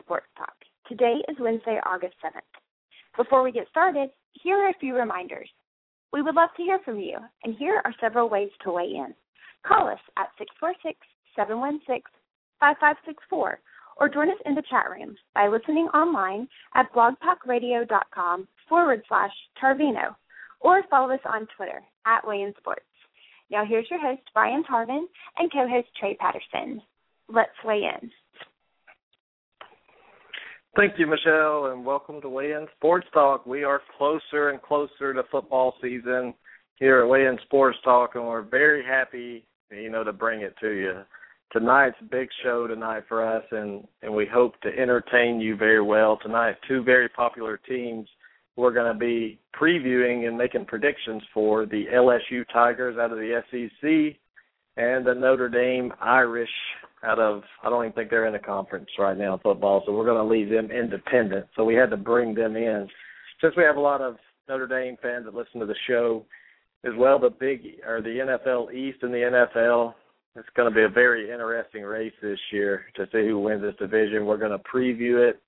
Sports Talk. Today is Wednesday, August 7th. Before we get started, here are a few reminders. We would love to hear from you, and here are several ways to weigh in. Call us at 646 716 5564 or join us in the chat room by listening online at blogtalkradio.com forward slash Tarvino or follow us on Twitter at Weigh Sports. Now here's your host, Brian Tarvin, and co-host Trey Patterson. Let's weigh in. Thank you, Michelle, and welcome to Weigh In Sports Talk. We are closer and closer to football season here at Weigh In Sports Talk, and we're very happy, you know, to bring it to you. Tonight's big show tonight for us, and and we hope to entertain you very well tonight. Two very popular teams we're going to be previewing and making predictions for the LSU Tigers out of the SEC and the Notre Dame Irish out of I don't even think they're in a conference right now football, so we're going to leave them independent. So we had to bring them in. Since we have a lot of Notre Dame fans that listen to the show as well, the big or the NFL East and the NFL, it's going to be a very interesting race this year to see who wins this division. We're going to preview it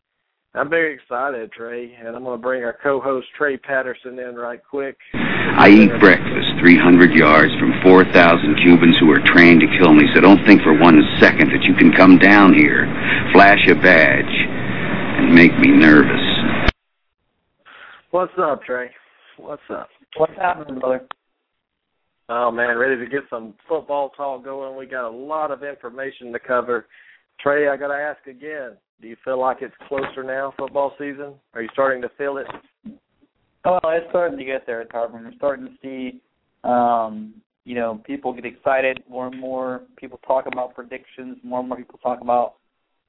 I'm very excited, Trey, and I'm going to bring our co-host Trey Patterson in right quick. I eat breakfast 300 yards from 4,000 Cubans who are trained to kill me, so don't think for one second that you can come down here, flash a badge, and make me nervous. What's up, Trey? What's up? What's happening, brother? Oh man, ready to get some football talk going. We got a lot of information to cover. Trey, I got to ask again. Do you feel like it's closer now, football season? Are you starting to feel it? Well, it's starting to get there, Tarvin. We're starting to see, um, you know, people get excited more and more. People talk about predictions. More and more people talk about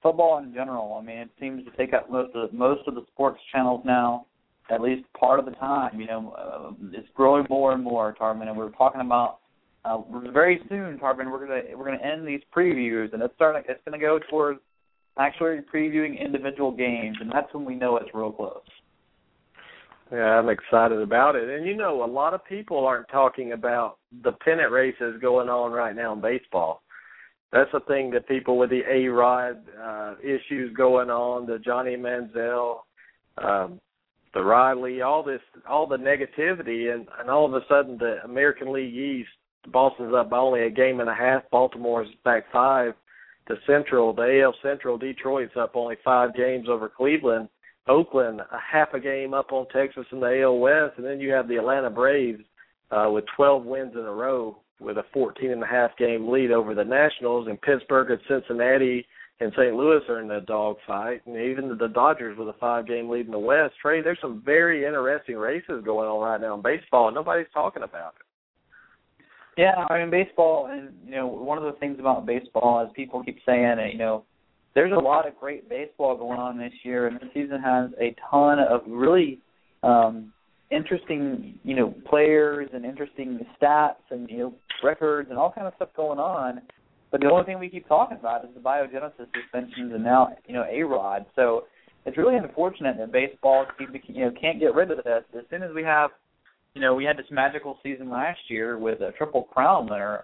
football in general. I mean, it seems to take up most of the, most of the sports channels now, at least part of the time. You know, uh, it's growing more and more, Tarvin. And we're talking about uh, very soon, Tarvin. We're gonna we're gonna end these previews, and it's starting. It's gonna go towards actually previewing individual games, and that's when we know it's real close. Yeah, I'm excited about it. And you know, a lot of people aren't talking about the pennant races going on right now in baseball. That's the thing that people with the A Rod uh, issues going on, the Johnny Manziel, um, the Riley, all this, all the negativity, and, and all of a sudden the American League East, Boston's up by only a game and a half, Baltimore's back five the Central, the AL Central, Detroit's up only five games over Cleveland. Oakland a half a game up on Texas in the AL West, and then you have the Atlanta Braves uh, with 12 wins in a row with a 14 and a half game lead over the Nationals, and Pittsburgh and Cincinnati and St. Louis are in the dogfight, and even the Dodgers with a five game lead in the West. Trey, there's some very interesting races going on right now in baseball, and nobody's talking about it. Yeah, I mean baseball, and you know one of the things about baseball is people keep saying it. You know, there's a lot of great baseball going on this year, and the season has a ton of really um, interesting, you know, players and interesting stats and you know records and all kind of stuff going on. But the only thing we keep talking about is the biogenesis suspensions and now you know A Rod. So it's really unfortunate that baseball you know can't get rid of this. As soon as we have you know, we had this magical season last year with a triple crown winner,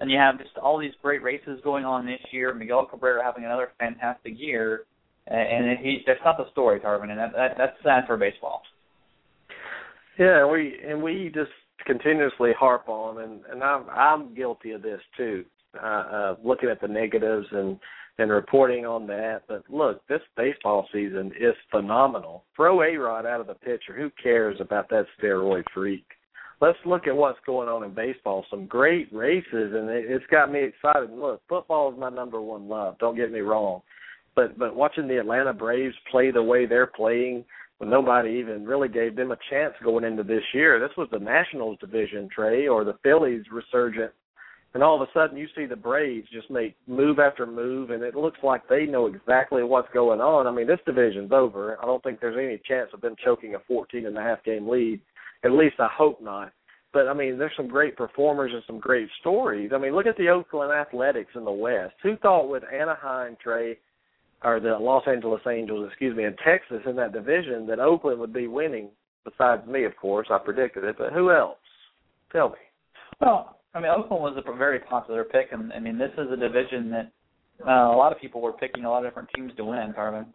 and you have just all these great races going on this year. Miguel Cabrera having another fantastic year, and he that's not the story, Tarvin, and that, that that's sad for baseball. Yeah, we and we just continuously harp on, and and I'm I'm guilty of this too. Uh, uh, looking at the negatives and and reporting on that. But look, this baseball season is phenomenal. Throw A Rod out of the picture. Who cares about that steroid freak? Let's look at what's going on in baseball. Some great races, and it, it's got me excited. Look, football is my number one love. Don't get me wrong, but but watching the Atlanta Braves play the way they're playing, when nobody even really gave them a chance going into this year. This was the Nationals division, Trey, or the Phillies resurgent and all of a sudden you see the Braves just make move after move, and it looks like they know exactly what's going on. I mean, this division's over. I don't think there's any chance of them choking a 14 and a half game lead. At least I hope not. But I mean, there's some great performers and some great stories. I mean, look at the Oakland Athletics in the West. Who thought with Anaheim, Trey, or the Los Angeles Angels, excuse me, in Texas in that division that Oakland would be winning? Besides me, of course, I predicted it. But who else? Tell me. Well, I mean, Oakland was a very popular pick, and I mean, this is a division that uh, a lot of people were picking a lot of different teams to win, Tarvin.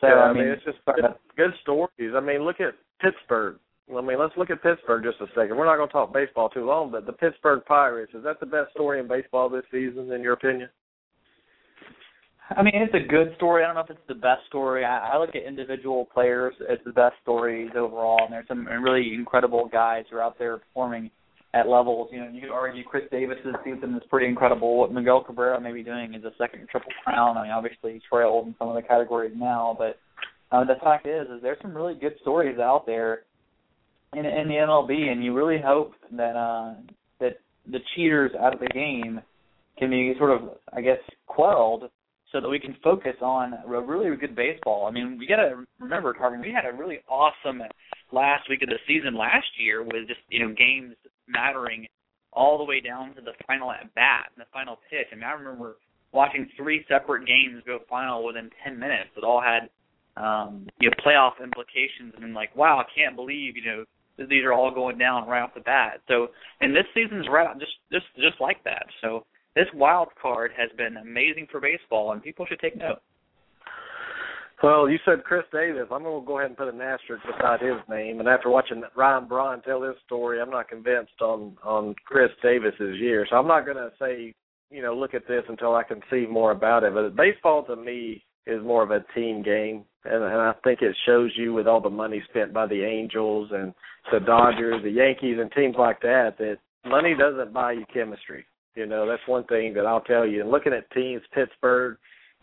So yeah, I mean, it's just good, good stories. I mean, look at Pittsburgh. I mean, let's look at Pittsburgh just a second. We're not going to talk baseball too long, but the Pittsburgh Pirates is that the best story in baseball this season, in your opinion? I mean, it's a good story. I don't know if it's the best story. I, I look at individual players as the best stories overall, and there's some really incredible guys who are out there performing at levels. You know, you could argue Chris Davis's season is pretty incredible. What Miguel Cabrera may be doing is a second triple crown. I mean, obviously he's trailed in some of the categories now, but uh, the fact is, is there's some really good stories out there in, in the MLB, and you really hope that uh, that the cheaters out of the game can be sort of, I guess, quelled so that we can focus on a really good baseball. I mean, we got to remember, Tarvin, we had a really awesome last week of the season last year with just you know games mattering all the way down to the final at bat and the final pitch. I mean, I remember watching three separate games go final within 10 minutes that all had um, you know playoff implications, and like, wow, I can't believe you know these are all going down right off the bat. So, and this season's right just just just like that. So this wild card has been amazing for baseball, and people should take note. Well, you said Chris Davis. I'm going to go ahead and put an asterisk beside his name. And after watching Ryan Braun tell his story, I'm not convinced on on Chris Davis's year. So I'm not going to say, you know, look at this until I can see more about it. But baseball to me is more of a team game, and, and I think it shows you with all the money spent by the Angels and the Dodgers, the Yankees, and teams like that that money doesn't buy you chemistry. You know, that's one thing that I'll tell you. And looking at teams, Pittsburgh,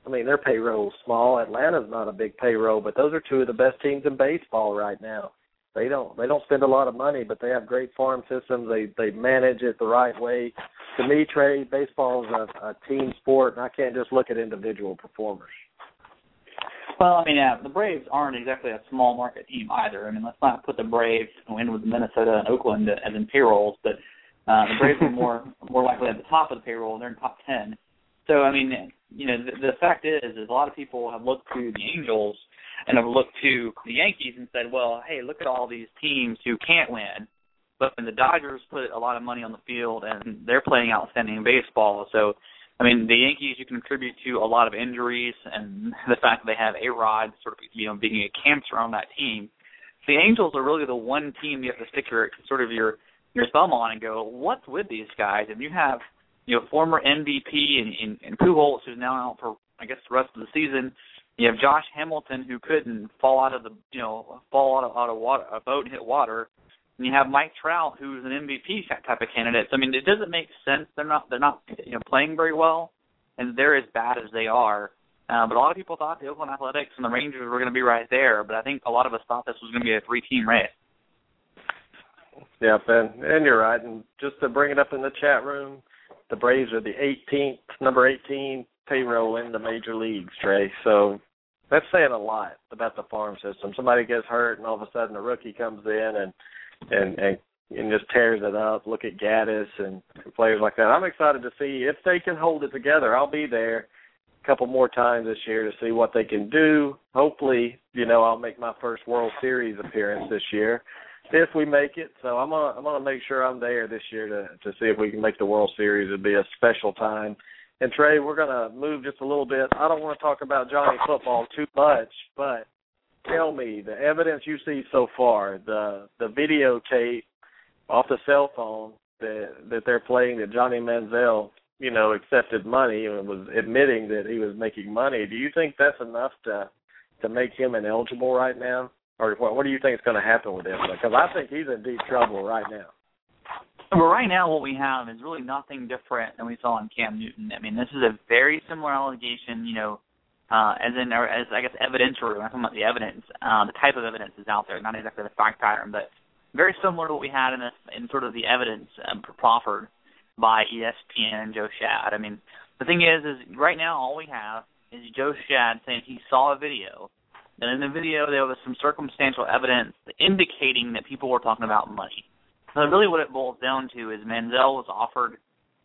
I mean, their payroll's small. Atlanta's not a big payroll, but those are two of the best teams in baseball right now. They don't they don't spend a lot of money, but they have great farm systems. They they manage it the right way. To me, Trey, baseball is a, a team sport, and I can't just look at individual performers. Well, I mean, yeah, the Braves aren't exactly a small market team either. I mean, let's not put the Braves in with Minnesota and Oakland as in payrolls, but uh, the Braves are more more likely at the top of the payroll, they're in top ten. So I mean, you know, the, the fact is, is a lot of people have looked to the Angels and have looked to the Yankees and said, well, hey, look at all these teams who can't win. But when the Dodgers put a lot of money on the field and they're playing outstanding baseball, so I mean, the Yankees you can attribute to a lot of injuries and the fact that they have A Rod sort of you know being a cancer on that team. The Angels are really the one team you have to stick your sort of your your thumb on and go, what's with these guys? And you have you know former MVP and, and, and Pujols who's now out for I guess the rest of the season. You have Josh Hamilton who couldn't fall out of the you know fall out of out of water a boat hit water. And you have Mike Trout who's an MVP type of candidate. So, I mean, it doesn't make sense. They're not they're not you know playing very well, and they're as bad as they are. Uh, but a lot of people thought the Oakland Athletics and the Rangers were going to be right there. But I think a lot of us thought this was going to be a three-team race. Yeah, Ben, and you're right. And just to bring it up in the chat room, the Braves are the 18th, number 18 payroll in the major leagues, Trey. So that's saying a lot about the farm system. Somebody gets hurt, and all of a sudden a rookie comes in and and and and just tears it up. Look at Gattis and players like that. I'm excited to see if they can hold it together. I'll be there a couple more times this year to see what they can do. Hopefully, you know, I'll make my first World Series appearance this year if we make it. So I'm gonna I'm gonna make sure I'm there this year to to see if we can make the World Series. It'll be a special time. And Trey, we're gonna move just a little bit. I don't want to talk about Johnny football too much, but tell me the evidence you see so far, the the videotape off the cell phone that that they're playing that Johnny Manziel, you know, accepted money and was admitting that he was making money. Do you think that's enough to to make him ineligible right now? Or what, what do you think is going to happen with him? Because I think he's in deep trouble right now. Well, right now, what we have is really nothing different than we saw in Cam Newton. I mean, this is a very similar allegation, you know, uh, as in, or as I guess evidentiary. When I'm talking about the evidence, uh, the type of evidence is out there, not exactly the fact pattern, but very similar to what we had in this, in sort of the evidence um, proffered by ESPN and Joe Schad. I mean, the thing is, is right now all we have is Joe Schad saying he saw a video and in the video, there was some circumstantial evidence indicating that people were talking about money. So really, what it boils down to is Manziel was offered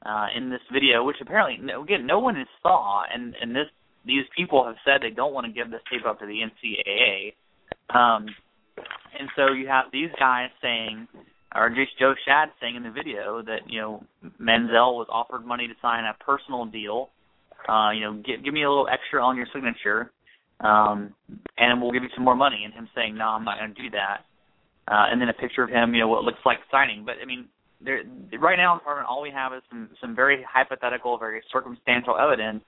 uh, in this video, which apparently, again, no one saw, and and this these people have said they don't want to give this tape up to the NCAA. Um, and so you have these guys saying or just Joe Schad saying in the video that you know Manziel was offered money to sign a personal deal. Uh, you know, give give me a little extra on your signature, um, and we'll give you some more money. And him saying, "No, I'm not going to do that." Uh, and then a picture of him, you know, what looks like signing. But I mean, there right now Department, all we have is some some very hypothetical, very circumstantial evidence,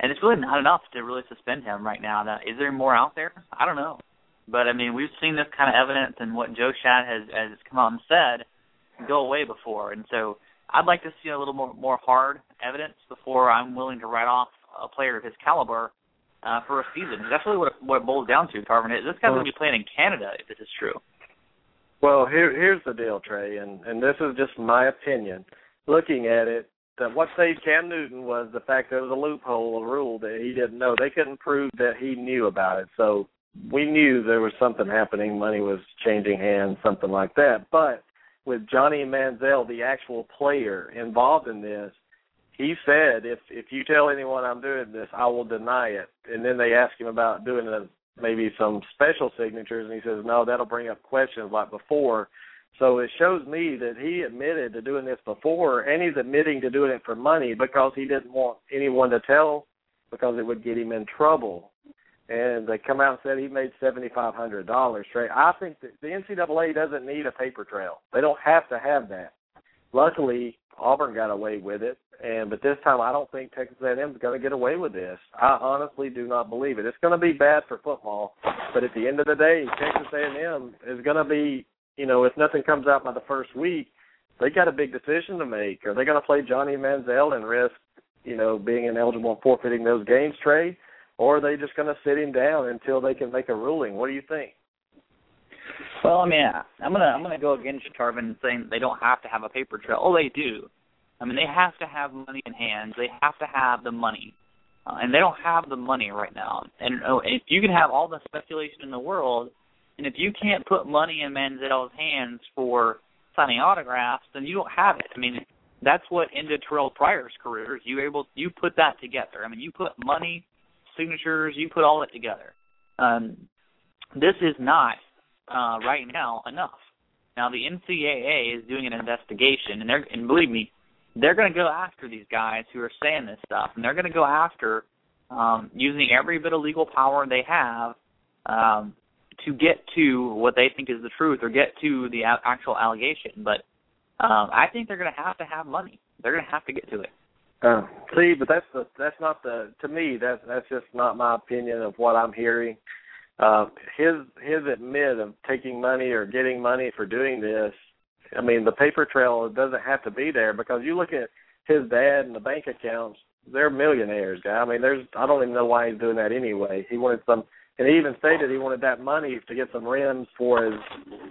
and it's really not enough to really suspend him right now. Now, is there more out there? I don't know. But I mean, we've seen this kind of evidence and what Joe Schad has has come out and said go away before, and so I'd like to see a little more more hard evidence before I'm willing to write off a player of his caliber uh, for a season. That's really what what it boils down to, Tarvin. This guy's going to be playing in Canada if this is true. Well, here here's the deal, Trey, and and this is just my opinion. Looking at it, that what saved Cam Newton was the fact there was a loophole, a rule that he didn't know. They couldn't prove that he knew about it, so we knew there was something happening. Money was changing hands, something like that. But with Johnny Manziel, the actual player involved in this, he said, "If if you tell anyone I'm doing this, I will deny it." And then they asked him about doing a, maybe some special signatures, and he says, "No, that'll bring up questions like before." So it shows me that he admitted to doing this before, and he's admitting to doing it for money because he didn't want anyone to tell because it would get him in trouble and they come out and said he made seventy five hundred dollars straight. I think that the NCAA doesn't need a paper trail. They don't have to have that. Luckily, Auburn got away with it, and but this time I don't think Texas A&M is going to get away with this. I honestly do not believe it. It's going to be bad for football, but at the end of the day, Texas A&M is going to be, you know, if nothing comes out by the first week, they got a big decision to make. Are they going to play Johnny Manziel and risk, you know, being ineligible and forfeiting those games, Trey? or are they just going to sit him down until they can make a ruling? What do you think? Well, I mean, I'm gonna I'm gonna go against Tarvin saying they don't have to have a paper trail. Oh, they do. I mean, they have to have money in hands. They have to have the money, uh, and they don't have the money right now. And oh, if you can have all the speculation in the world, and if you can't put money in Manziel's hands for signing autographs, then you don't have it. I mean, that's what ended Terrelle Pryor's career. You able you put that together. I mean, you put money signatures, you put all that together. Um, this is not uh, right now enough. Now the NCAA is doing an investigation, and they're and believe me, they're going to go after these guys who are saying this stuff, and they're going to go after um, using every bit of legal power they have um, to get to what they think is the truth or get to the a- actual allegation. But um, I think they're going to have to have money. They're going to have to get to it. Uh, see, but that's the that's not the to me that's that's just not my opinion of what I'm hearing. Uh, his his admit of taking money or getting money for doing this. I mean, the paper trail doesn't have to be there because you look at his dad and the bank accounts; they're millionaires. Guy. I mean, there's I don't even know why he's doing that anyway. He wanted some and he even stated he wanted that money to get some rims for his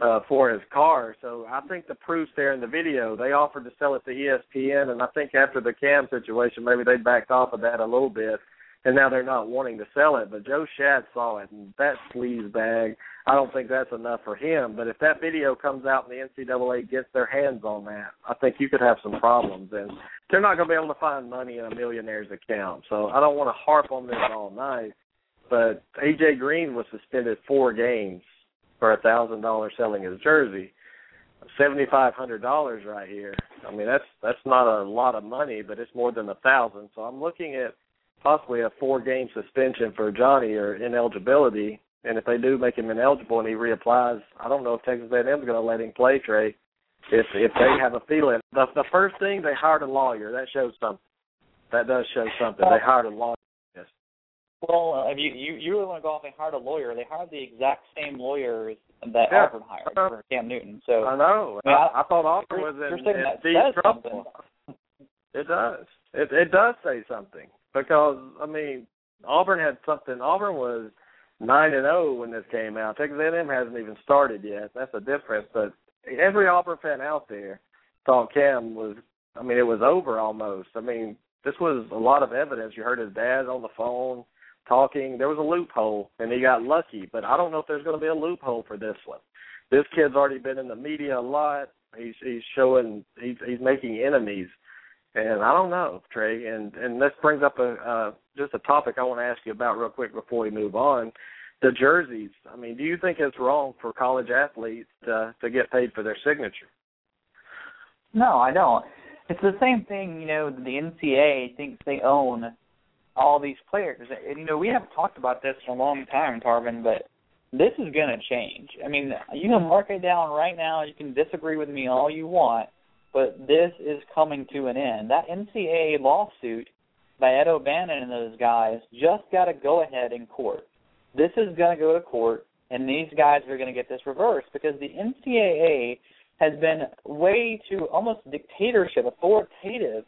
uh for his car. So I think the proof's there in the video. They offered to sell it to ESPN and I think after the cam situation maybe they backed off of that a little bit and now they're not wanting to sell it. But Joe Schad saw it and that sleaze bag, I don't think that's enough for him. But if that video comes out and the NCAA gets their hands on that, I think you could have some problems and they're not gonna be able to find money in a millionaire's account. So I don't want to harp on this all night but AJ Green was suspended four games for a thousand dollars selling his jersey. Seventy five hundred dollars right here. I mean that's that's not a lot of money, but it's more than a thousand. So I'm looking at possibly a four game suspension for Johnny or ineligibility. And if they do make him ineligible and he reapplies, I don't know if Texas A&M is going to let him play Trey. If if they have a feeling, the the first thing they hired a lawyer. That shows something. That does show something. They hired a lawyer. Well, uh, if you, you you really want to go off and hire a lawyer, they hired the exact same lawyers that yeah. Auburn hired for Cam Newton. So I know. I, mean, I, I thought Auburn was in, in deep trouble. It does. It it does say something because I mean Auburn had something. Auburn was nine and zero oh when this came out. Texas A&M hasn't even started yet. That's a difference. But every Auburn fan out there thought Cam was. I mean, it was over almost. I mean, this was a lot of evidence. You heard his dad on the phone talking. There was a loophole, and he got lucky. But I don't know if there's going to be a loophole for this one. This kid's already been in the media a lot. He's he's showing he's he's making enemies, and I don't know Trey. And and this brings up a uh, just a topic I want to ask you about real quick before we move on. The jerseys. I mean, do you think it's wrong for college athletes to to get paid for their signature? No, I don't. It's the same thing, you know, the NCAA thinks they own all these players. And, you know, we haven't talked about this in a long time, Tarvin, but this is going to change. I mean, you can mark it down right now. You can disagree with me all you want, but this is coming to an end. That NCAA lawsuit by Ed O'Bannon and those guys just got to go ahead in court. This is going to go to court, and these guys are going to get this reversed because the NCAA has been way too almost dictatorship, authoritative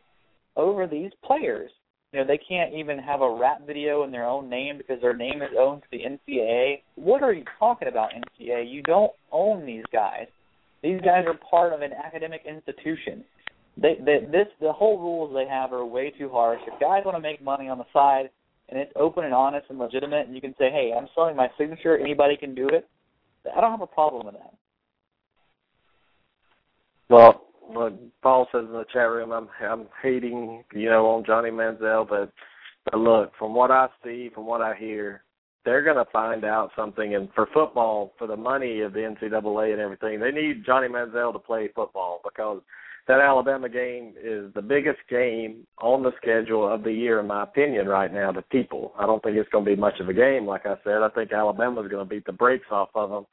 over these players. You know, they can't even have a rap video in their own name because their name is owned to the NCAA. What are you talking about, NCAA? You don't own these guys. These guys are part of an academic institution. They, they, this, the whole rules they have are way too harsh. If guys want to make money on the side and it's open and honest and legitimate, and you can say, "Hey, I'm selling my signature. Anybody can do it." I don't have a problem with that. Well, what Paul says in the chat room, I'm I'm hating, you know, on Johnny Manziel, but but look, from what I see, from what I hear, they're going to find out something. And for football, for the money of the NCAA and everything, they need Johnny Manziel to play football because that Alabama game is the biggest game on the schedule of the year, in my opinion, right now to people. I don't think it's going to be much of a game. Like I said, I think Alabama's going to beat the brakes off of them.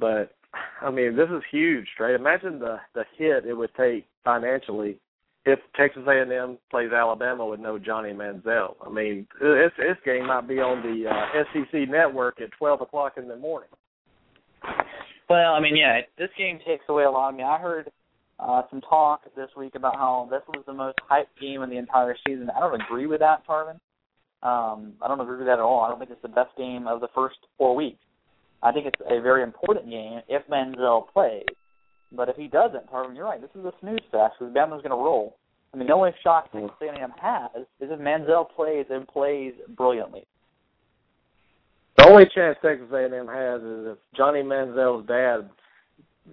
But I mean, this is huge, Trey. Imagine the the hit it would take financially if Texas A&M plays Alabama with no Johnny Manziel. I mean, this this game might be on the uh, SEC network at twelve o'clock in the morning. Well, I mean, yeah, this game takes away a lot. I mean, I heard uh, some talk this week about how this was the most hyped game in the entire season. I don't agree with that, Tarvin. Um, I don't agree with that at all. I don't think it's the best game of the first four weeks. I think it's a very important game if Manziel plays. But if he doesn't, Tarvin, you're right. This is a snooze fest because Bama's going to roll. I mean, the only shot Texas A&M has is if Manziel plays and plays brilliantly. The only chance Texas A&M has is if Johnny Manziel's dad,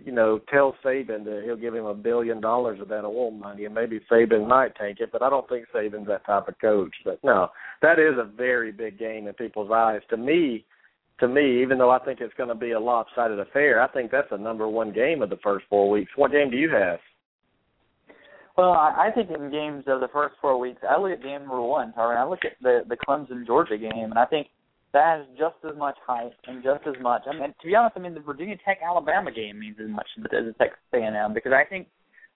you know, tells Saban that he'll give him a billion dollars of that award money, and maybe Saban might take it. But I don't think Saban's that type of coach. But no, that is a very big game in people's eyes. To me, to me, even though I think it's going to be a lopsided affair, I think that's the number one game of the first four weeks. What game do you have? Well, I, think in games of the first four weeks, I look at game number one. All right, I look at the the Clemson Georgia game, and I think that has just as much hype and just as much. I mean, to be honest, I mean the Virginia Tech Alabama game means as much as the Texas A&M because I think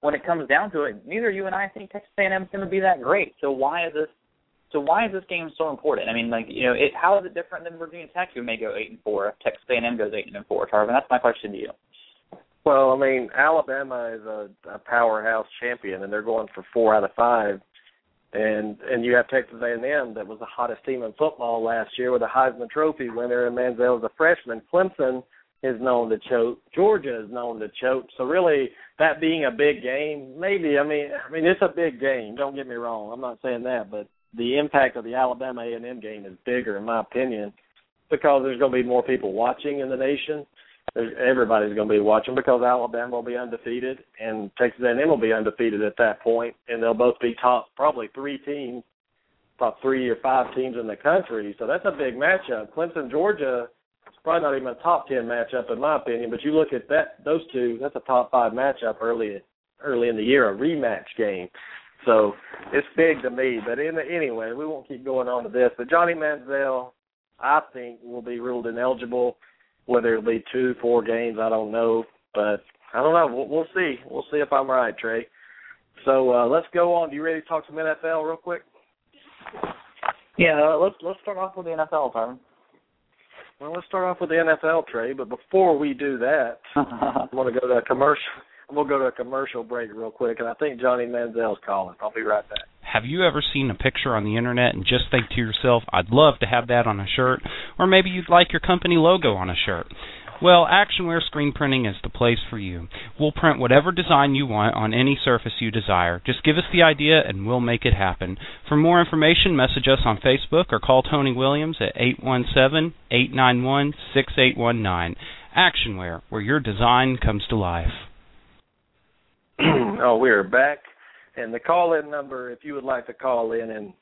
when it comes down to it, neither you and I think Texas A&M is going to be that great. So why is this so why is this game so important? I mean, like you know, it, how is it different than Virginia Tech, who may go eight and four if Texas A&M goes eight and four? Tarvin, that's my question to you. Well, I mean, Alabama is a, a powerhouse champion, and they're going for four out of five. And and you have Texas A&M that was the hottest team in football last year with a Heisman Trophy winner, and Manziel is a freshman. Clemson is known to choke. Georgia is known to choke. So really, that being a big game, maybe. I mean, I mean, it's a big game. Don't get me wrong. I'm not saying that, but the impact of the Alabama A&M game is bigger, in my opinion, because there's going to be more people watching in the nation. There's, everybody's going to be watching because Alabama will be undefeated and Texas A&M will be undefeated at that point, and they'll both be top probably three teams, top three or five teams in the country. So that's a big matchup. Clemson, Georgia, it's probably not even a top ten matchup in my opinion. But you look at that; those two, that's a top five matchup early early in the year, a rematch game. So it's big to me. But in the, anyway, we won't keep going on to this. But Johnny Manziel, I think, will be ruled ineligible. Whether it'll be two, four games, I don't know. But I don't know. We'll, we'll see. We'll see if I'm right, Trey. So uh, let's go on. Do you ready to talk some NFL real quick? Yeah, uh, let's let's start off with the NFL, Tyron. Well, let's start off with the NFL, Trey. But before we do that, I want to go to a commercial. We'll go to a commercial break real quick, and I think Johnny Manziel's calling. I'll be right back. Have you ever seen a picture on the internet and just think to yourself, I'd love to have that on a shirt? Or maybe you'd like your company logo on a shirt? Well, Actionware Screen Printing is the place for you. We'll print whatever design you want on any surface you desire. Just give us the idea and we'll make it happen. For more information, message us on Facebook or call Tony Williams at 817-891-6819. Actionware, where your design comes to life. oh, we are back. And the call in number, if you would like to call in and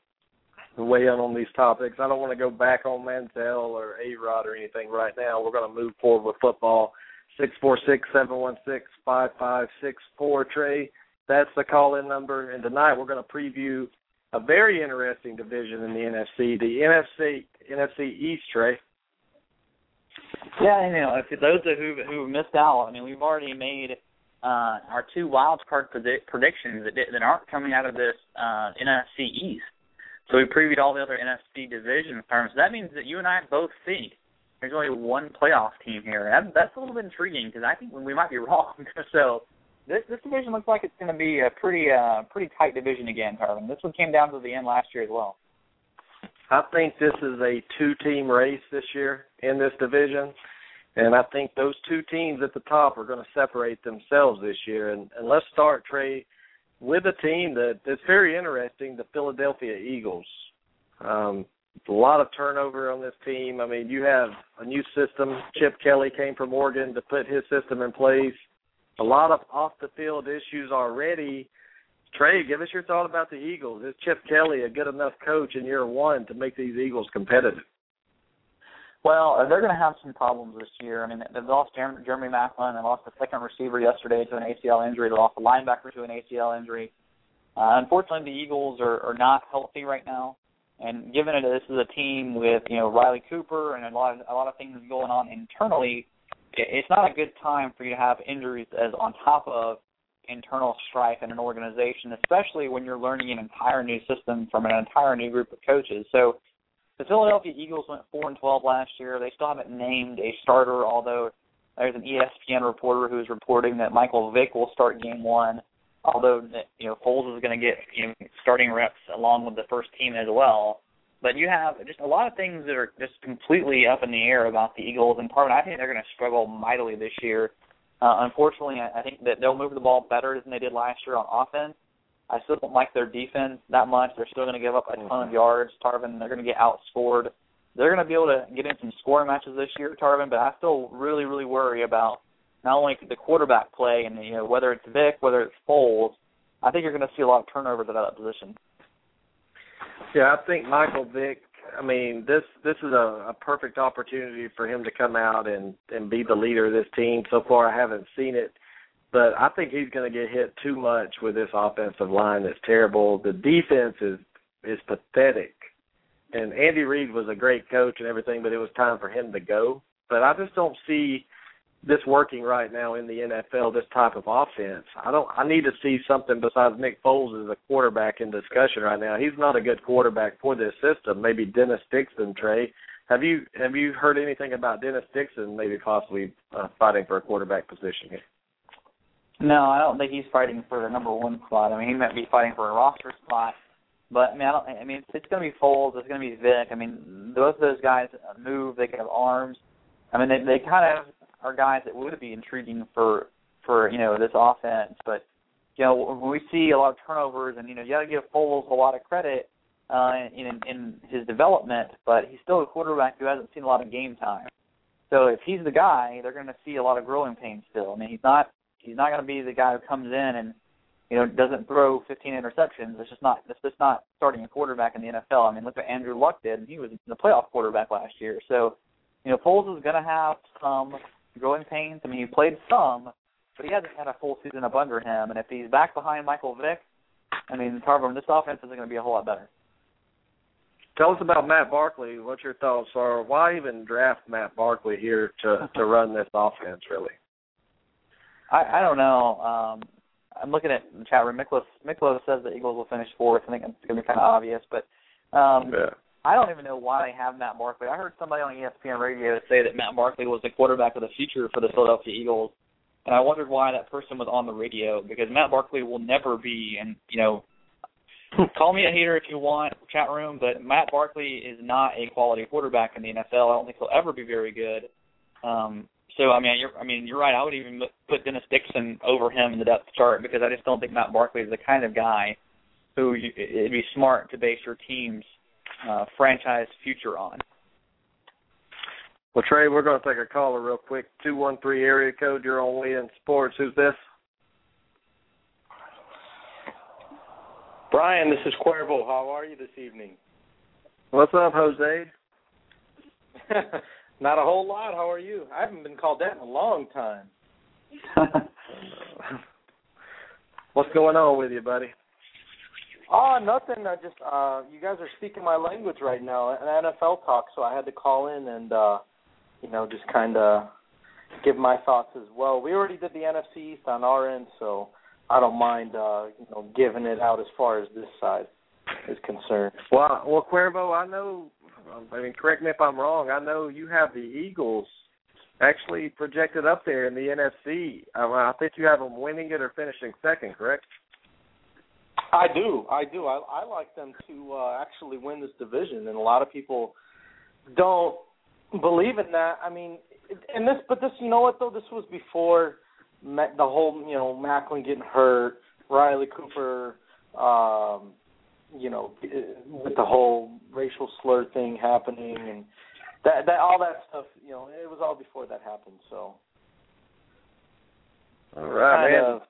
weigh in on these topics, I don't want to go back on Manziel or A Rod or anything right now. We're going to move forward with football. Six four six seven one six five five six four. Trey, that's the call-in number. And tonight we're going to preview a very interesting division in the NFC, the NFC NFC East, Trey. Yeah, you know, if those of who who missed out, I mean, we've already made uh, our two wild card predict- predictions that that aren't coming out of this uh, NFC East. So we previewed all the other NFC division. So that means that you and I both think there's only one playoff team here. That, that's a little bit intriguing because I think we might be wrong. so this this division looks like it's going to be a pretty uh pretty tight division again, Tarvin. This one came down to the end last year as well. I think this is a two-team race this year in this division, and I think those two teams at the top are going to separate themselves this year. And, and let's start, Trey, with a team that that's very interesting, the Philadelphia Eagles. Um, a lot of turnover on this team. I mean, you have a new system. Chip Kelly came from Oregon to put his system in place. A lot of off the field issues already. Trey, give us your thought about the Eagles. Is Chip Kelly a good enough coach in year one to make these Eagles competitive? Well, uh, they're going to have some problems this year. I mean, they've lost Jeremy Maclin. They lost the second receiver yesterday to an ACL injury. They lost a linebacker to an ACL injury. Uh, unfortunately, the Eagles are, are not healthy right now. And given that this is a team with you know Riley Cooper and a lot of a lot of things going on internally, it's not a good time for you to have injuries as on top of internal strife in an organization, especially when you're learning an entire new system from an entire new group of coaches. So the Philadelphia Eagles went four and twelve last year. They still haven't named a starter, although there's an ESPN reporter who's reporting that Michael Vick will start game one although you know Foles is going to get you know, starting reps along with the first team as well. But you have just a lot of things that are just completely up in the air about the Eagles, and Tarvin, I think they're going to struggle mightily this year. Uh, unfortunately, I think that they'll move the ball better than they did last year on offense. I still don't like their defense that much. They're still going to give up a ton of mm-hmm. yards. Tarvin, they're going to get outscored. They're going to be able to get in some scoring matches this year, Tarvin. But I still really, really worry about not only the quarterback play and you know whether it's Vick, whether it's Foles, I think you're going to see a lot of turnovers at that position. Yeah, I think Michael Vick. I mean, this this is a, a perfect opportunity for him to come out and and be the leader of this team. So far, I haven't seen it, but I think he's going to get hit too much with this offensive line that's terrible. The defense is is pathetic, and Andy Reid was a great coach and everything, but it was time for him to go. But I just don't see this working right now in the NFL, this type of offense. I don't I need to see something besides Nick Foles as a quarterback in discussion right now. He's not a good quarterback for this system. Maybe Dennis Dixon, Trey. Have you have you heard anything about Dennis Dixon maybe possibly uh, fighting for a quarterback position here? No, I don't think he's fighting for the number one spot. I mean, he might be fighting for a roster spot, but I mean, I, don't, I mean, it's, going to be Foles. It's going to be Vick. I mean, both of those guys move. They can have arms. I mean, they they kind of are guys that would be intriguing for for you know this offense. But you know when we see a lot of turnovers, and you know you got to give Foles a lot of credit uh, in in his development, but he's still a quarterback who hasn't seen a lot of game time. So if he's the guy, they're going to see a lot of growing pains still. I mean, he's not he's not going to be the guy who comes in and you know doesn't throw 15 interceptions. It's just not it's just not starting a quarterback in the NFL. I mean, look what Andrew Luck did, and he was the playoff quarterback last year. So you know, Foles is going to have some growing pains. I mean, he played some, but he hasn't had a full season up under him. And if he's back behind Michael Vick, I mean, Tarvin, this offense isn't going to be a whole lot better. Tell us about Matt Barkley. What your thoughts are? Why even draft Matt Barkley here to to run this offense? Really, I I don't know. Um, I'm looking at the chat room. Miklos Miklos says the Eagles will finish fourth. I think it's going to be kind of obvious, but um, yeah. I don't even know why they have Matt Barkley. I heard somebody on ESPN radio say that Matt Barkley was the quarterback of the future for the Philadelphia Eagles, and I wondered why that person was on the radio because Matt Barkley will never be, and you know, call me a hater if you want, chat room, but Matt Barkley is not a quality quarterback in the NFL. I don't think he'll ever be very good. Um, so I mean, you're, I mean, you're right. I would even put Dennis Dixon over him in the depth chart because I just don't think Matt Barkley is the kind of guy who you, it'd be smart to base your teams uh, franchise future on. Well, Trey, we're going to take a caller real quick. Two one three area code. You're on Weigh In Sports. Who's this? Brian, this is Cuervo. How are you this evening? What's up, Jose? Not a whole lot. How are you? I haven't been called that in a long time. What's going on with you, buddy? Oh, nothing. I just uh you guys are speaking my language right now, an NFL talk, so I had to call in and uh you know, just kind of give my thoughts as well. We already did the NFC East on our end, so I don't mind uh, you know, giving it out as far as this side is concerned. Well, well, Cuervo, I know. I mean, correct me if I'm wrong. I know you have the Eagles actually projected up there in the NFC. I, I think you have them winning it or finishing second, correct? I do, I do. I, I like them to uh, actually win this division, and a lot of people don't believe in that. I mean, and this, but this, you know what though? This was before the whole, you know, Maclin getting hurt, Riley Cooper, um, you know, with the whole racial slur thing happening, and that, that, all that stuff. You know, it was all before that happened. So. All right, man.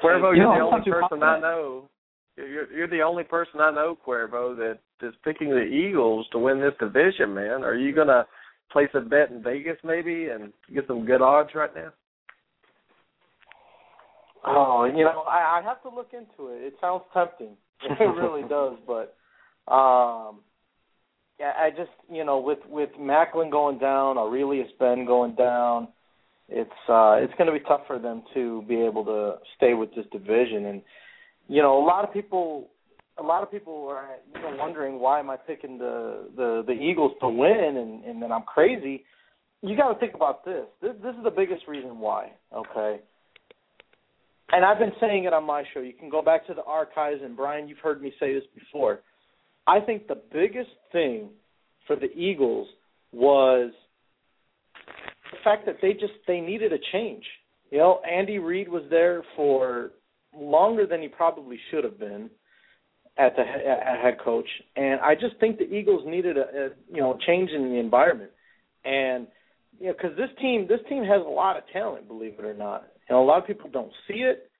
Cuervo, you're the only person I know. You're, you're the only person I know, Cuervo, that is picking the Eagles to win this division. Man, are you gonna place a bet in Vegas maybe and get some good odds right now? Oh, you know, I, I have to look into it. It sounds tempting. It really does, but um yeah, I just you know, with with Maclin going down, Arrelious Benn going down, it's uh it's gonna be tough for them to be able to stay with this division and you know, a lot of people a lot of people are you know wondering why am I picking the the the Eagles to win and and then I'm crazy. You got to think about this. This this is the biggest reason why. Okay. And I've been saying it on my show. You can go back to the archives and Brian, you've heard me say this before. I think the biggest thing for the Eagles was the fact that they just they needed a change. You know, Andy Reid was there for longer than he probably should have been at the at head coach, and I just think the Eagles needed a, a you know change in the environment, and you know because this team this team has a lot of talent, believe it or not, and a lot of people don't see it.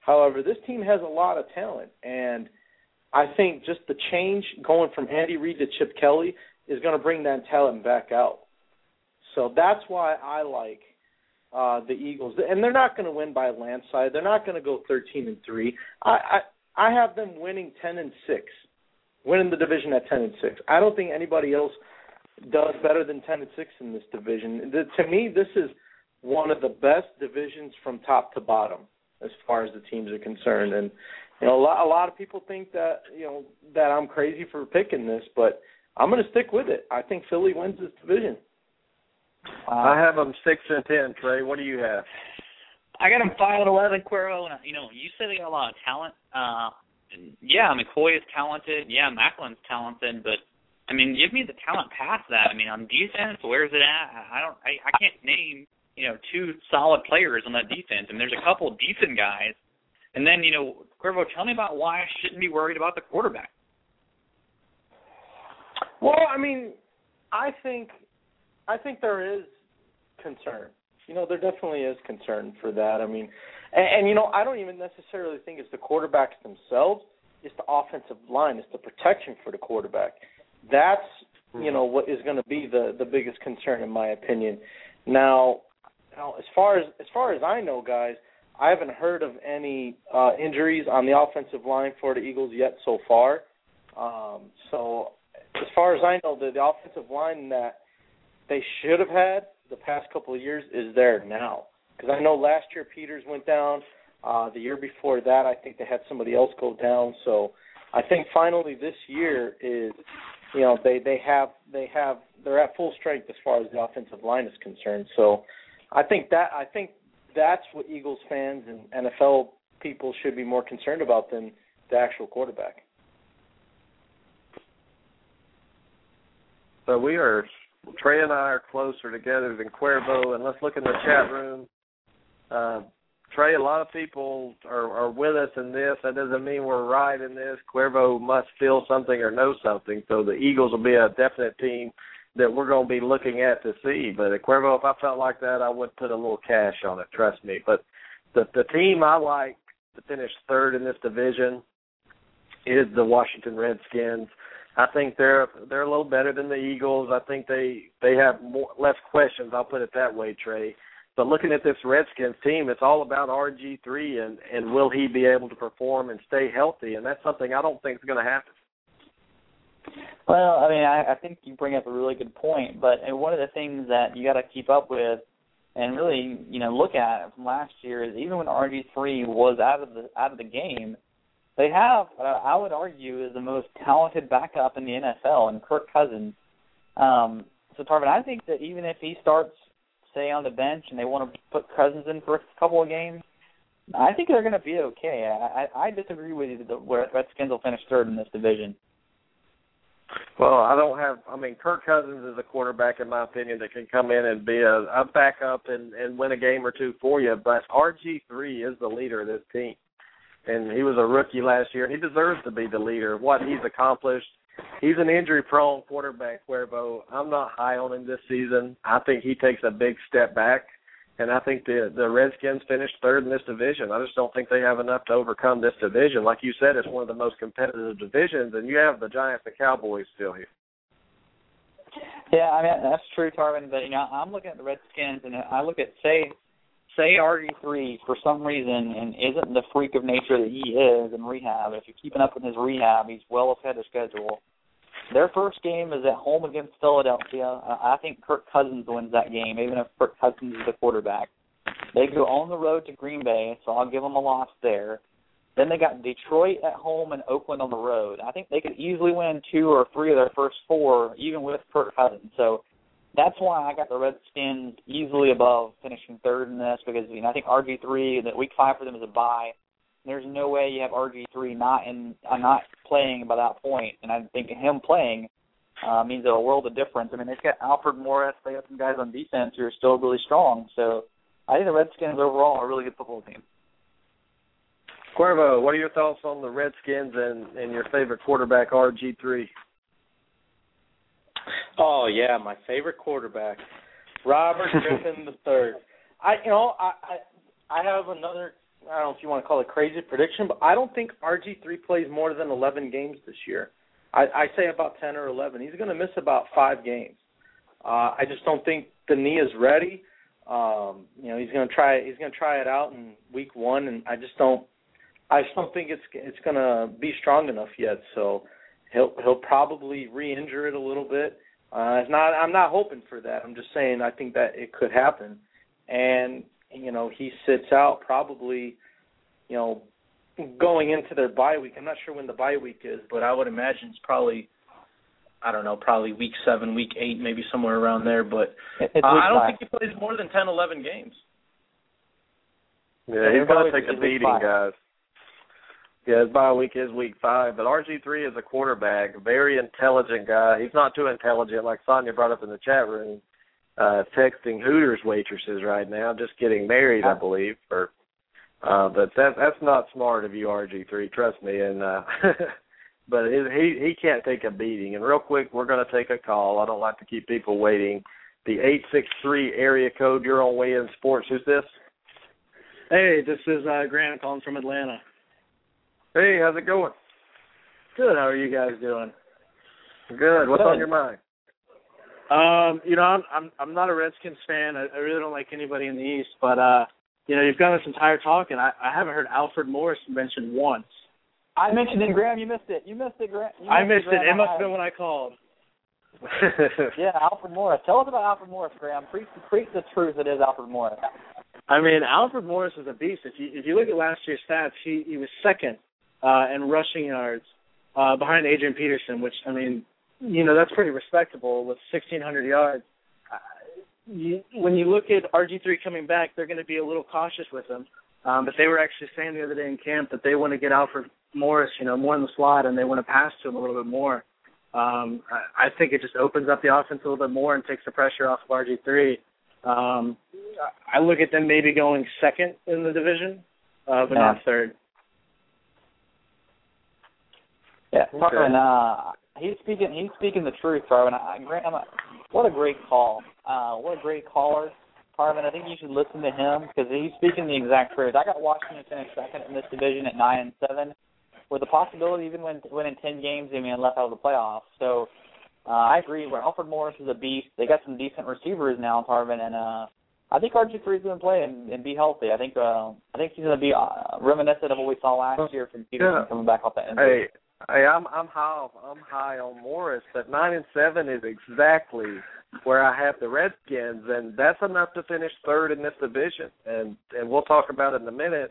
However, this team has a lot of talent, and I think just the change going from Andy Reid to Chip Kelly is going to bring that talent back out. So that's why I like uh the Eagles, and they're not going to win by landslide. They're not going to go thirteen and three. I, I I have them winning ten and six, winning the division at ten and six. I don't think anybody else does better than ten and six in this division. The, to me, this is one of the best divisions from top to bottom as far as the teams are concerned. And you know, a lot, a lot of people think that you know that I'm crazy for picking this, but I'm going to stick with it. I think Philly wins this division. Uh, I have them six and ten. Trey, what do you have? I got them five and eleven, Cuervo, and you know, you say they got a lot of talent. Uh yeah, McCoy is talented. Yeah, Maclin's talented, but I mean, give me the talent past that. I mean, on defense, where's it at? I don't. I, I can't name you know two solid players on that defense. Mean, there's a couple decent guys, and then you know, Cuervo, tell me about why I shouldn't be worried about the quarterback. Well, I mean, I think, I think there is concern you know, there definitely is concern for that. I mean, and, and you know, I don't even necessarily think it's the quarterbacks themselves. It's the offensive line. It's the protection for the quarterback. That's you know what is going to be the the biggest concern in my opinion. Now, now as far as as far as I know, guys, I haven't heard of any uh, injuries on the offensive line for the Eagles yet so far. Um, so as far as I know, the, the offensive line that they should have had the past couple of years is there now. Because I know last year Peters went down. Uh, the year before that, I think they had somebody else go down. So I think finally this year is, you know, they they have they have they're at full strength as far as the offensive line is concerned. So I think that I think that's what Eagles fans and NFL people should be more concerned about than the actual quarterback. So we are Trey and I are closer together than Cuervo, and let's look in the chat room. Uh, Trey, a lot of people are, are with us in this. That doesn't mean we're right in this. Cuervo must feel something or know something. So the Eagles will be a definite team that we're going to be looking at to see. But at Cuervo, if I felt like that, I would put a little cash on it. Trust me. But the the team I like to finish third in this division is the Washington Redskins. I think they're they're a little better than the Eagles. I think they they have more less questions. I'll put it that way, Trey, But looking at this Redskins team, it's all about RG three and and will he be able to perform and stay healthy? And that's something I don't think is going to happen. Well, I mean, I, I think you bring up a really good point, but one of the things that you got to keep up with and really, you know, look at from last year is even when RG three was out of the out of the game, they have, uh, I would argue, is the most talented backup in the NFL, and Kirk Cousins. Um, so Tarvin, I think that even if he starts, say, on the bench, and they want to put Cousins in for a couple of games, I think they're going to be okay. I, I, I disagree with you that the Redskins will finish third in this division. Well, I don't have. I mean, Kirk Cousins is a quarterback, in my opinion, that can come in and be a, a backup and and win a game or two for you. But RG three is the leader of this team and he was a rookie last year. He deserves to be the leader. What he's accomplished. He's an injury-prone quarterback, Cuervo. I'm not high on him this season. I think he takes a big step back, and I think the the Redskins finished third in this division. I just don't think they have enough to overcome this division. Like you said, it's one of the most competitive divisions, and you have the Giants and Cowboys still here. Yeah, I mean that's true, Tarvin. But you know, I'm looking at the Redskins, and I look at say say RG3 for some reason and isn't the freak of nature that he is in rehab, if you're keeping up with his rehab, he's well ahead of schedule. Their first game is at home against Philadelphia. I think Kirk Cousins wins that game, even if Kirk Cousins is the quarterback. They go on the road to Green Bay, so I'll give them a loss there. Then they got Detroit at home and Oakland on the road. I think they could easily win two or three of their first four, even with Kirk Cousins. So that's why I got the Redskins easily above finishing third in this because you know I think RG three that week five for them is a bye. There's no way you have RG three not in uh, not playing by that point, and I think him playing uh, means a world of difference. I mean they've got Alfred Morris, they got some guys on defense who are still really strong. So I think the Redskins overall are a really good football team. Cuervo, what are your thoughts on the Redskins and, and your favorite quarterback RG three? Oh yeah, my favorite quarterback, Robert Griffin the third. I you know I, I I have another I don't know if you want to call it crazy prediction, but I don't think RG three plays more than eleven games this year. I, I say about ten or eleven. He's going to miss about five games. Uh, I just don't think the knee is ready. Um, you know, he's going to try. He's going to try it out in week one, and I just don't. I just don't think it's it's going to be strong enough yet. So he'll he'll probably re-injure it a little bit. Uh, it's not. I'm not hoping for that. I'm just saying I think that it could happen, and you know he sits out probably, you know, going into their bye week. I'm not sure when the bye week is, but I would imagine it's probably, I don't know, probably week seven, week eight, maybe somewhere around there. But uh, I don't think he plays more than ten, eleven games. Yeah, he's gonna take a beating, guys. Yeah, his bye week is week five, but RG three is a quarterback, very intelligent guy. He's not too intelligent, like Sonia brought up in the chat room, uh, texting Hooters waitresses right now, just getting married, I believe. Or, uh, but that that's not smart of you, RG three. Trust me. And uh, but it, he he can't take a beating. And real quick, we're going to take a call. I don't like to keep people waiting. The eight six three area code. You're on Weigh In Sports. Who's this? Hey, this is uh, Grant calling from Atlanta. Hey, how's it going? Good. How are you guys doing? Good. What's Good. on your mind? Um, you know, I'm I'm I'm not a Redskins fan. I, I really don't like anybody in the East, but uh, you know, you've got this entire talk, and I, I haven't heard Alfred Morris mentioned once. I mentioned it, Graham. You missed it. You missed it, Graham. Missed I missed it. it. It must have been when I called. yeah, Alfred Morris. Tell us about Alfred Morris, Graham. Preach, preach the truth. It is Alfred Morris. I mean, Alfred Morris is a beast. If you if you look at last year's stats, he he was second uh, and rushing yards uh, behind Adrian Peterson, which I mean, you know, that's pretty respectable with 1,600 yards. Uh, you, when you look at RG3 coming back, they're going to be a little cautious with him. Um, but they were actually saying the other day in camp that they want to get Alfred Morris, you know, more in the slot, and they want to pass to him a little bit more. Um, I, I think it just opens up the offense a little bit more and takes the pressure off of RG3. Um, I look at them maybe going second in the division, uh, but yeah. not third. Yeah, okay. and uh, he's speaking. He's speaking the truth, Tarvin. I, Grant, I'm a, what a great call. Uh, what a great caller, Tarvin. I think you should listen to him because he's speaking the exact truth. I got Washington finish second in this division at nine and seven, with the possibility even when winning ten games, they may left out of the playoffs. So uh, I agree. Where Alfred Morris is a beast. They got some decent receivers now, Tarvin, and uh, I think RG three is going to play and, and be healthy. I think uh, I think he's going to be uh, reminiscent of what we saw last year from Peterson Yeah. coming back off that injury. Hey, hey, I'm I'm high I'm high on Morris, but nine and seven is exactly where I have the Redskins, and that's enough to finish third in this division. And and we'll talk about it in a minute.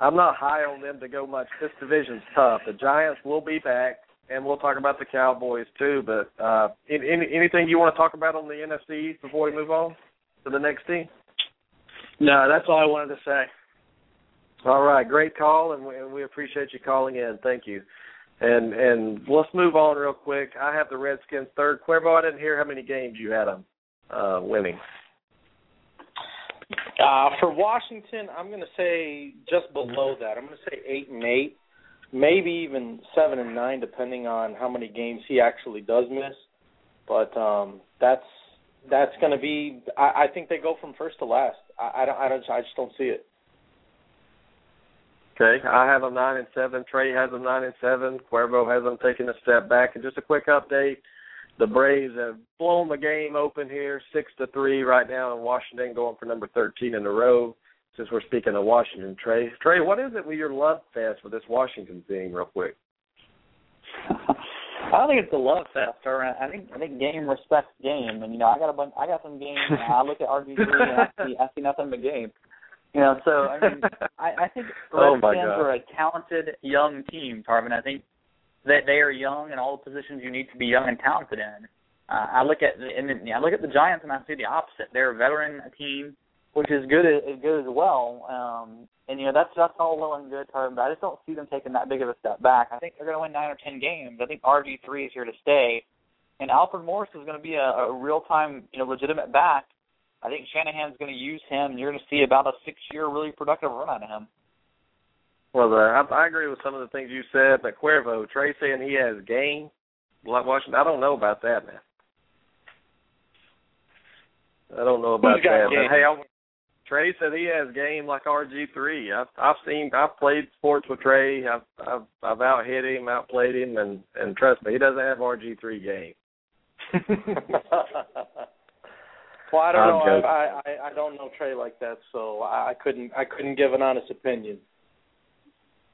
I'm not high on them to go much. This division's tough. The Giants will be back, and we'll talk about the Cowboys too. But uh, any, any, anything you want to talk about on the NFC East before we move on to the next team? No, that's all I wanted to say. All right, great call, and we, and we appreciate you calling in. Thank you. And and let's move on real quick. I have the Redskins third. Cuervo, I didn't hear how many games you had them uh, winning. Uh, for Washington, I'm going to say just below that. I'm going to say eight and eight, maybe even seven and nine, depending on how many games he actually does miss. But um, that's that's going to be. I, I think they go from first to last. I, I don't. I don't. I just don't see it. Okay, I have them nine and seven. Trey has them nine and seven. Cuervo has them taking a step back. And just a quick update: the Braves have blown the game open here, six to three right now in Washington, going for number thirteen in a row. Since we're speaking of Washington, Trey, Trey, what is it with your love fest with this Washington thing, real quick? I don't think it's a love fest, or I think I think game respects game, and you know I got a bunch, I got some games. I look at RG three and I see I see nothing but game. You know, so I mean, I, I think Oh, Redskins my God. are a talented young team, Tarvin. I think that they are young in all the positions you need to be young and talented in. Uh, I look at the, and then, I look at the Giants and I see the opposite. They're a veteran team, which is good as good as well. Um, and you know that's that's all well and good, Tarvin, but I just don't see them taking that big of a step back. I think they're going to win nine or ten games. I think RG three is here to stay, and Alfred Morris is going to be a, a real time, you know, legitimate back. I think Shanahan's going to use him, and you're going to see about a six-year really productive run out of him. Well, uh, I, I agree with some of the things you said, but Cuervo, Trey saying he has game like Washington. I don't know about that, man. I don't know about that. game? But hey, I, Trey said he has game like RG three. I've I've seen I've played sports with Trey. I've I've I've out hit him, outplayed him, and and trust me, he doesn't have RG three game. well, I don't I'm know. joking. I, I I don't know Trey like that, so I I couldn't I couldn't give an honest opinion.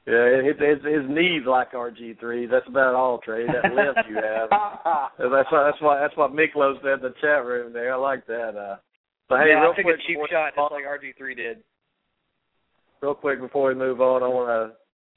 Yeah, his his, his knees like RG three. That's about all, Trey. That lift you have. That's why that's why that's what Miklo said in the chat room there. I like that. Uh, but hey, yeah, real I took quick, a cheap shot just like RG three did. real quick before we move on, I want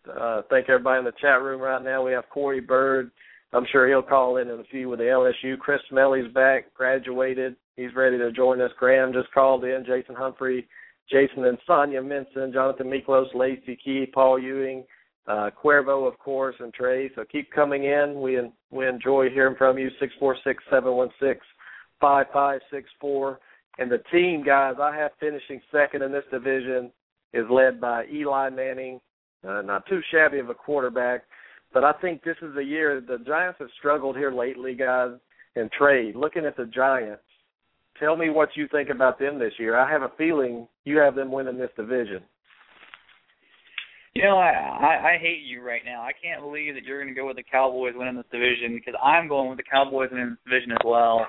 to uh, thank everybody in the chat room right now. We have Corey Bird. I'm sure he'll call in in a few with the LSU. Chris Smelly's back, graduated. He's ready to join us. Graham just called in. Jason Humphrey, Jason and Sonia Minson, Jonathan Miklos, Lacey Key, Paul Ewing, uh, Cuervo, of course, and Trey. So keep coming in. We we enjoy hearing from you. Six four six seven one six five five six four. And the team, guys, I have finishing second in this division is led by Eli Manning. Uh, not too shabby of a quarterback, but I think this is a year the Giants have struggled here lately, guys. And Trey, looking at the Giants, tell me what you think about them this year. I have a feeling you have them winning this division. You know, I, I I hate you right now. I can't believe that you're going to go with the Cowboys winning this division because I'm going with the Cowboys winning this division as well.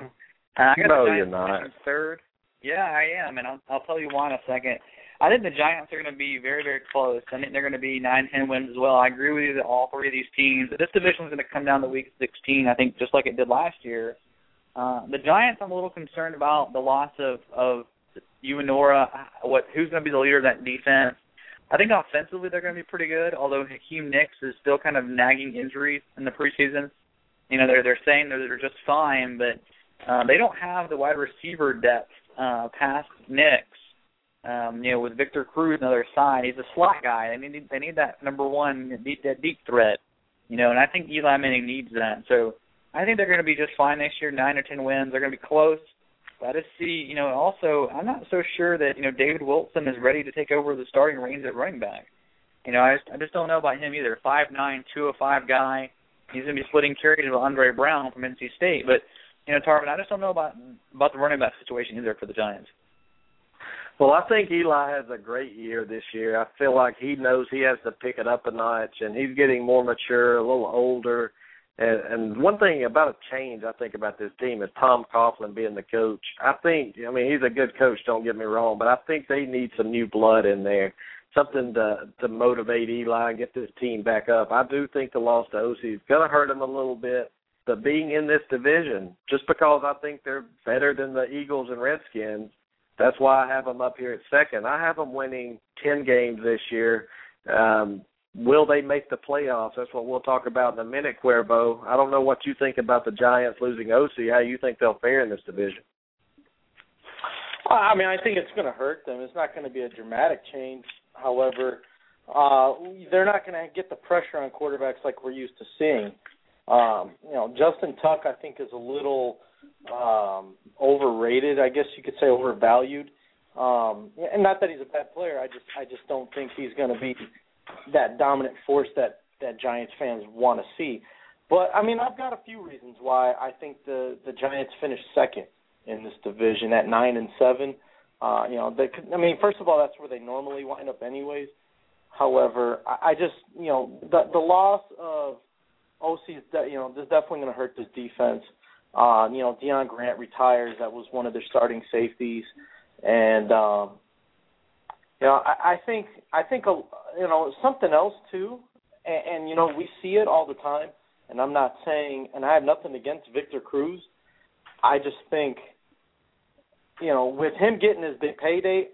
And I got No, the you're not. third. Yeah, I am, and I'll I'll tell you why in a second. I think the Giants are going to be very very close. I think they're going to be nine ten wins as well. I agree with you that all three of these teams. This division is going to come down to week 16. I think just like it did last year. Uh, the Giants, I'm a little concerned about the loss of of Umenyiora. What who's going to be the leader of that defense? I think offensively they're going to be pretty good. Although Hakeem Nicks is still kind of nagging injuries in the preseason. You know they're they're saying they're, they're just fine, but uh, they don't have the wide receiver depth uh, past Nicks. Um, you know, with Victor Cruz on the other side, he's a slot guy. They need they need that number one deep that deep threat. You know, and I think Eli Manning needs that. So I think they're going to be just fine next year, nine or ten wins. They're going to be close. I just see, you know, also I'm not so sure that you know David Wilson is ready to take over the starting reins at running back. You know, I just I just don't know about him either. Five nine, two oh five guy. He's going to be splitting carries with Andre Brown from NC State. But you know, Tarvin, I just don't know about about the running back situation either for the Giants. Well, I think Eli has a great year this year. I feel like he knows he has to pick it up a notch, and he's getting more mature, a little older, And, and one thing about a change I think about this team is Tom Coughlin being the coach. I think, I mean, he's a good coach. Don't get me wrong, but I think they need some new blood in there, something to to motivate Eli and get this team back up. I do think the loss to Osi is going to hurt him a little bit. But being in this division, just because I think they're better than the Eagles and Redskins, that's why I have them up here at second. I have them winning ten games this year. Um, will they make the playoffs? That's what we'll talk about in a minute, Cuervo. I don't know what you think about the Giants losing Osi. How you think they'll fare in this division? I mean, I think it's going to hurt them. It's not going to be a dramatic change. However, uh, they're not going to get the pressure on quarterbacks like we're used to seeing. Um, you know, Justin Tuck, I think, is a little um, overrated. I guess you could say overvalued. Um, and not that he's a bad player. I just, I just don't think he's going to be that dominant force that that Giants fans want to see. But I mean, I've got a few reasons why I think the the Giants finished second in this division at nine and seven. Uh, you know, they could, I mean, first of all, that's where they normally wind up, anyways. However, I, I just you know the the loss of Osi is de- you know this is definitely going to hurt this defense. Uh, you know, Deon Grant retires. That was one of their starting safeties, and um, know, I, I think I think a, you know something else too, and, and you know we see it all the time. And I'm not saying, and I have nothing against Victor Cruz. I just think, you know, with him getting his big payday,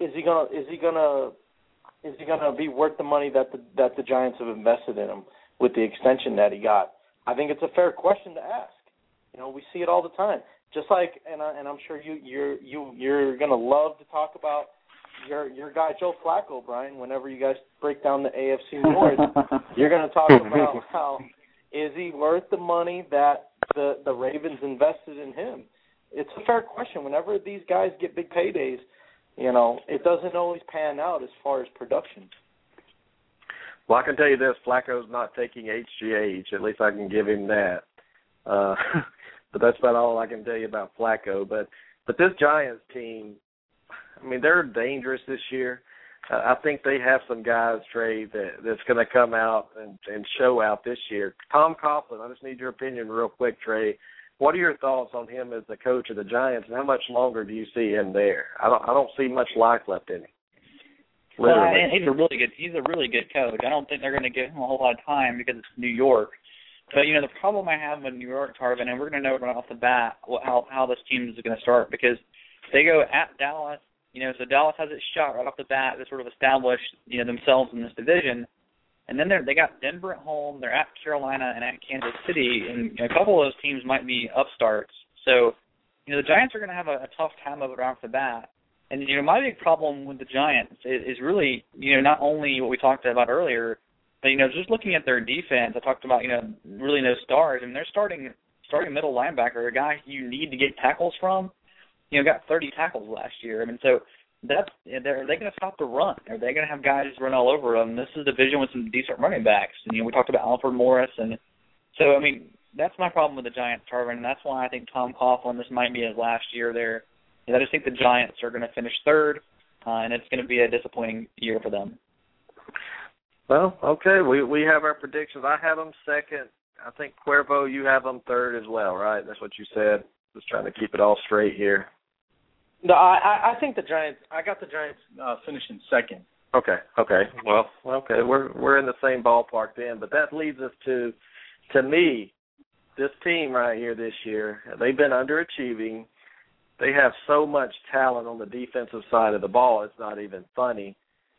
is he gonna is he gonna is he gonna be worth the money that the that the Giants have invested in him with the extension that he got? I think it's a fair question to ask. You know, we see it all the time. Just like, and I, and I'm sure you you're you you're gonna love to talk about your your guy Joe Flacco, Brian. Whenever you guys break down the AFC North, you're going to talk about how is he worth the money that the the Ravens invested in him. It's a fair question. Whenever these guys get big paydays, you know it doesn't always pan out as far as production. Well, I can tell you this: Flacco's not taking HGH. At least I can give him that. Uh, but that's about all I can tell you about Flacco. But but this Giants team I mean, they're dangerous this year. Uh, I think they have some guys, Trey, that that's going to come out and, and show out this year. Tom Coughlin, I just need your opinion real quick, Trey. What are your thoughts on him as the coach of the Giants, and how much longer do you see him there? I don't, I don't see much life left in him. Well, he's a really good, he's a really good coach. I don't think they're going to give him a whole lot of time because it's New York. But you know, the problem I have with New York, Tarvin, and we're going to know right off the bat how how this team is going to start because they go at Dallas, you know, so Dallas has its shot right off the bat to sort of establish, you know, themselves in this division. And then they're, they got Denver at home, they're at Carolina and at Kansas City, and a couple of those teams might be upstarts. So, you know, the Giants are going to have a, a tough time of it right off the bat. And you know, my big problem with the Giants is, is really, you know, not only what we talked about earlier, but you know, just looking at their defense. I talked about, you know, really no stars, I and mean, they're starting starting middle linebacker, a guy you need to get tackles from you know, got 30 tackles last year. I mean, so that's are they going to stop the run? Are they going to have guys run all over them? This is a division with some decent running backs, and you know, we talked about Alfred Morris, and so I mean, that's my problem with the Giants, Tarvin, and that's why I think Tom Coughlin this might be his last year there. I just think the Giants are going to finish third, uh, and it's going to be a disappointing year for them. Well, okay, we we have our predictions. I have them second. I think Cuervo, you have them third as well, right? That's what you said. Just trying to keep it all straight here. No, I I think the Giants. I got the Giants uh, finishing second. Okay. Okay. Well. Okay. We're we're in the same ballpark then, but that leads us to, to me, this team right here this year. They've been underachieving. They have so much talent on the defensive side of the ball. It's not even funny.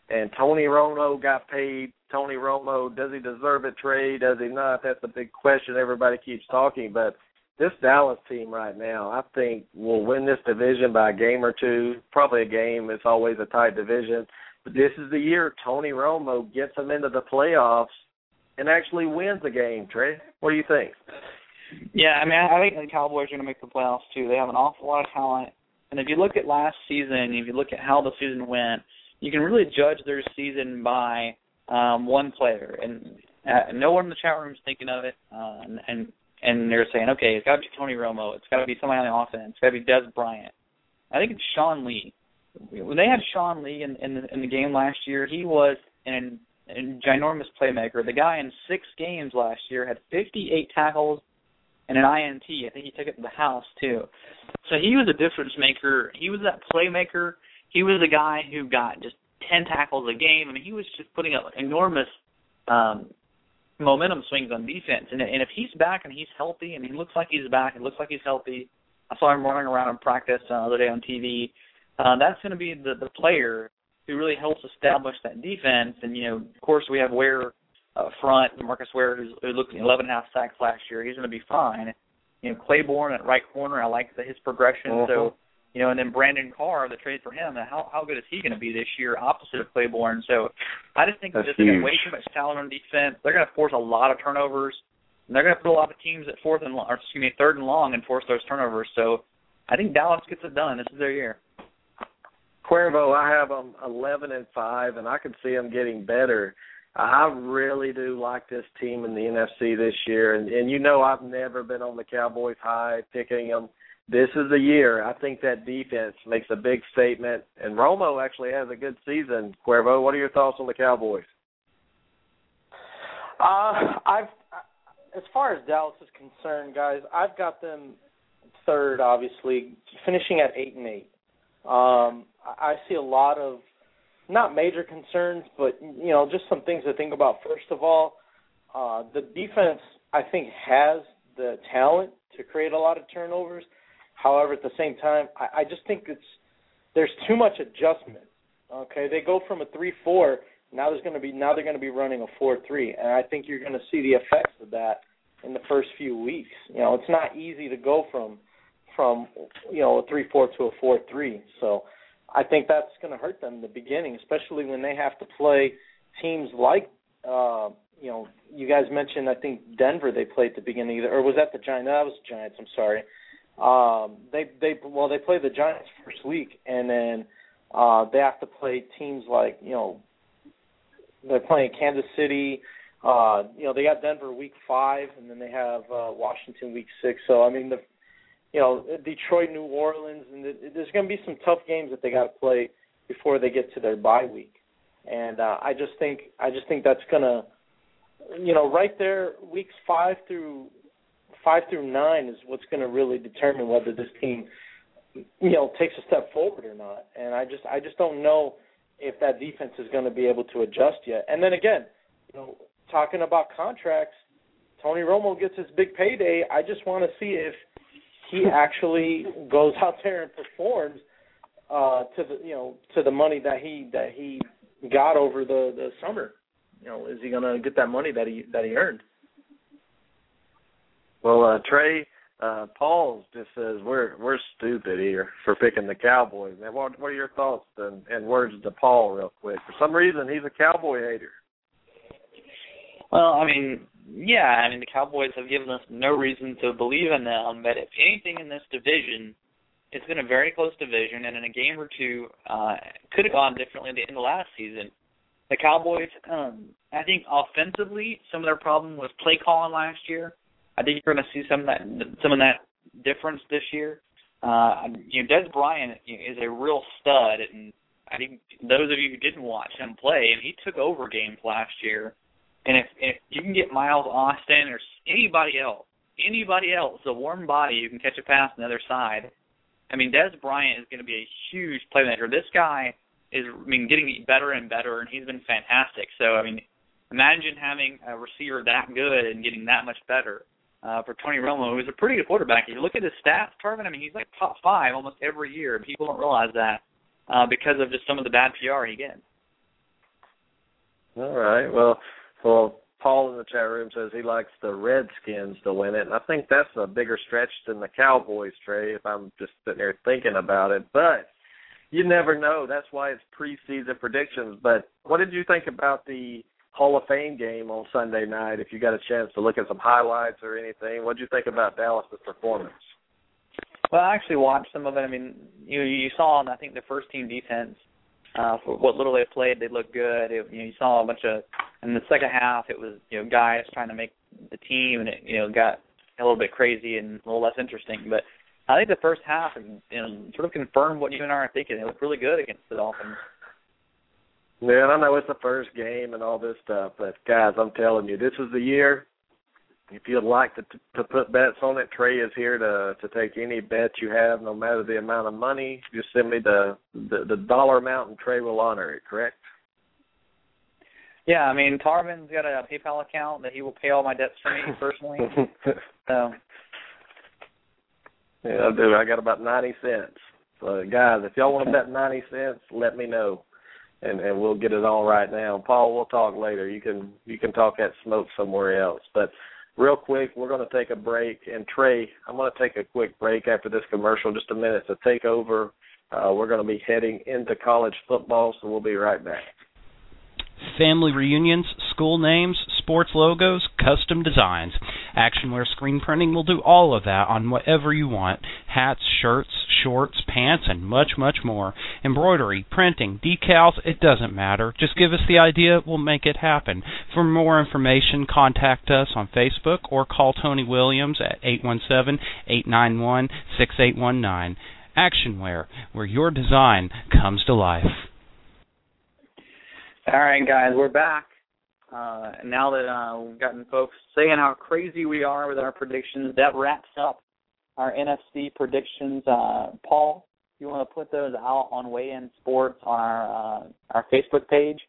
And Tony Romo got paid. Tony Romo, does he deserve a trade? Does he not? That's a big question everybody keeps talking. But this Dallas team right now, I think will win this division by a game or two, probably a game. It's always a tight division, but this is the year Tony Romo gets them into the playoffs and actually wins the game. Trey, what do you think? Yeah, I mean, I think the Cowboys are going to make the playoffs too. They have an awful lot of talent, and if you look at last season, if you look at how the season went, you can really judge their season by um, one player, and uh, no one in the chat room is thinking of it, uh, and, and and they're saying, okay, it's got to be Tony Romo, it's got to be somebody on the offense, it's got to be Dez Bryant. I think it's Sean Lee. When they had Sean Lee in in the, in the game last year, he was an ginormous playmaker. The guy in six games last year had 58 tackles and an INT. I think he took it to the house too. So he was a difference maker. He was that playmaker. He was the guy who got just 10 tackles a game. I mean, he was just putting up enormous um momentum swings on defense. And and if he's back and he's healthy and he looks like he's back, it looks like he's healthy. I saw him running around in practice uh, the other day on TV. Uh, that's going to be the the player who really helps establish that defense. And you know, of course, we have Ware uh, front, Marcus Ware, who's, who looked 11 and a half sacks last year. He's going to be fine. You know, Claiborne at right corner, I like the, his progression. Uh-huh. So, you know, and then Brandon Carr, the trade for him. How how good is he going to be this year, opposite of Claiborne? So, I just think That's just huge. way too much talent on defense. They're going to force a lot of turnovers. And they're going to put a lot of teams at fourth and or excuse me, third and long, and force those turnovers. So, I think Dallas gets it done. This is their year. Cuervo, I have them eleven and five, and I can see them getting better. I really do like this team in the NFC this year, and and you know I've never been on the Cowboys high picking them. This is the year. I think that defense makes a big statement, and Romo actually has a good season. Cuervo, what are your thoughts on the Cowboys? Uh, I've as far as Dallas is concerned, guys, I've got them third, obviously, finishing at eight and eight. Um, I see a lot of not major concerns, but you know, just some things to think about. First of all, uh, the defense I think has the talent to create a lot of turnovers. However, at the same time, I, I just think it's there's too much adjustment. Okay, they go from a three-four now. There's going to be now they're going to be running a four-three, and I think you're going to see the effects of that in the first few weeks. You know, it's not easy to go from from you know a three-four to a four-three. So I think that's going to hurt them in the beginning, especially when they have to play teams like uh, you know you guys mentioned. I think Denver they played at the beginning, of the, or was that the Giants? That was the Giants. I'm sorry. Um, they they well they play the Giants first week, and then uh, they have to play teams like you know they're playing Kansas City. Uh, you know they got Denver week five, and then they have uh, Washington week six. So I mean the you know Detroit, New Orleans, and the, there's going to be some tough games that they got to play before they get to their bye week. And uh, I just think I just think that's going to you know right there weeks five through five through nine is what's going to really determine whether this team you know takes a step forward or not. And I just I just don't know if that defense is going to be able to adjust yet. And then again, you know, talking about contracts, Tony Romo gets his big payday. I just want to see if he actually goes out there and performs uh to the you know to the money that he that he got over the the summer. You know, is he going to get that money that he that he earned? Well, uh, Trey, uh, Paul just says we're we're stupid here for picking the Cowboys. Man, what what are your thoughts and, and words to Paul, real quick? For some reason, he's a Cowboy hater. Well, I mean, yeah, I mean the Cowboys have given us no reason to believe in them, but if anything in this division, it's been a very close division, and in a game or two, uh, could have gone differently at the end of last season. The Cowboys, um, I think offensively, some of their problem was play calling last year. I think you're going to see some of that some of that difference this year. Uh, you know, Dez Bryant is a real stud, and I think those of you who didn't watch him play, and he took over games last year. And if if you can get Miles Austin or anybody else, anybody else, a warm body, you can catch a pass on the other side. I mean, Dez Bryant is going to be a huge playmaker. This guy is, I mean, getting better and better, and he's been fantastic. So, I mean, imagine having a receiver that good and getting that much better uh, for Tony Romo, who's a pretty good quarterback. If you look at his stats, Tarvin, I mean, he's like top five almost every year, people don't realize that uh, because of just some of the bad PR he gets. All right. Well, well, Paul in the chat room says he likes the Redskins to win it, and I think that's a bigger stretch than the Cowboys, Trey. If I'm just sitting there thinking about it, but you never know. That's why it's preseason predictions. But what did you think about the Hall of Fame game on Sunday night? If you got a chance to look at some highlights or anything, what did you think about Dallas's performance? Well, I actually watched some of it. I mean, you you saw, I think the first team defense uh, for what little they played, they looked good. It, you know, you saw a bunch of in the second half, it was you know guys trying to make the team, and it you know got a little bit crazy and a little less interesting. But I think the first half, you know, sort of confirmed what you and I are thinking. It looked really good against the Dolphins. Yeah, I know it's the first game and all this stuff, but guys, I'm telling you, this is the year. If you'd like to to put bets on it, Trey is here to to take any bet you have, no matter the amount of money. Just send me the the, the dollar amount, and Trey will honor it. Correct? Yeah, I mean Tarvin's got a PayPal account that he will pay all my debts for me personally. so. Yeah, I do. I got about ninety cents. So guys, if y'all want to bet ninety cents, let me know and and we'll get it on right now. Paul, we'll talk later. You can you can talk that smoke somewhere else. But real quick, we're going to take a break. And Trey, I'm going to take a quick break after this commercial, just a minute to take over. Uh, we're going to be heading into college football, so we'll be right back. Family reunions, school names, sports logos, custom designs. Actionware Screen Printing will do all of that on whatever you want hats, shirts, shorts, pants, and much, much more. Embroidery, printing, decals, it doesn't matter. Just give us the idea, we'll make it happen. For more information, contact us on Facebook or call Tony Williams at 817 891 6819. Actionware, where your design comes to life. All right, guys, we're back. Uh, now that uh, we've gotten folks saying how crazy we are with our predictions, that wraps up our NFC predictions. Uh, Paul, you want to put those out on Weigh In Sports on our uh, our Facebook page?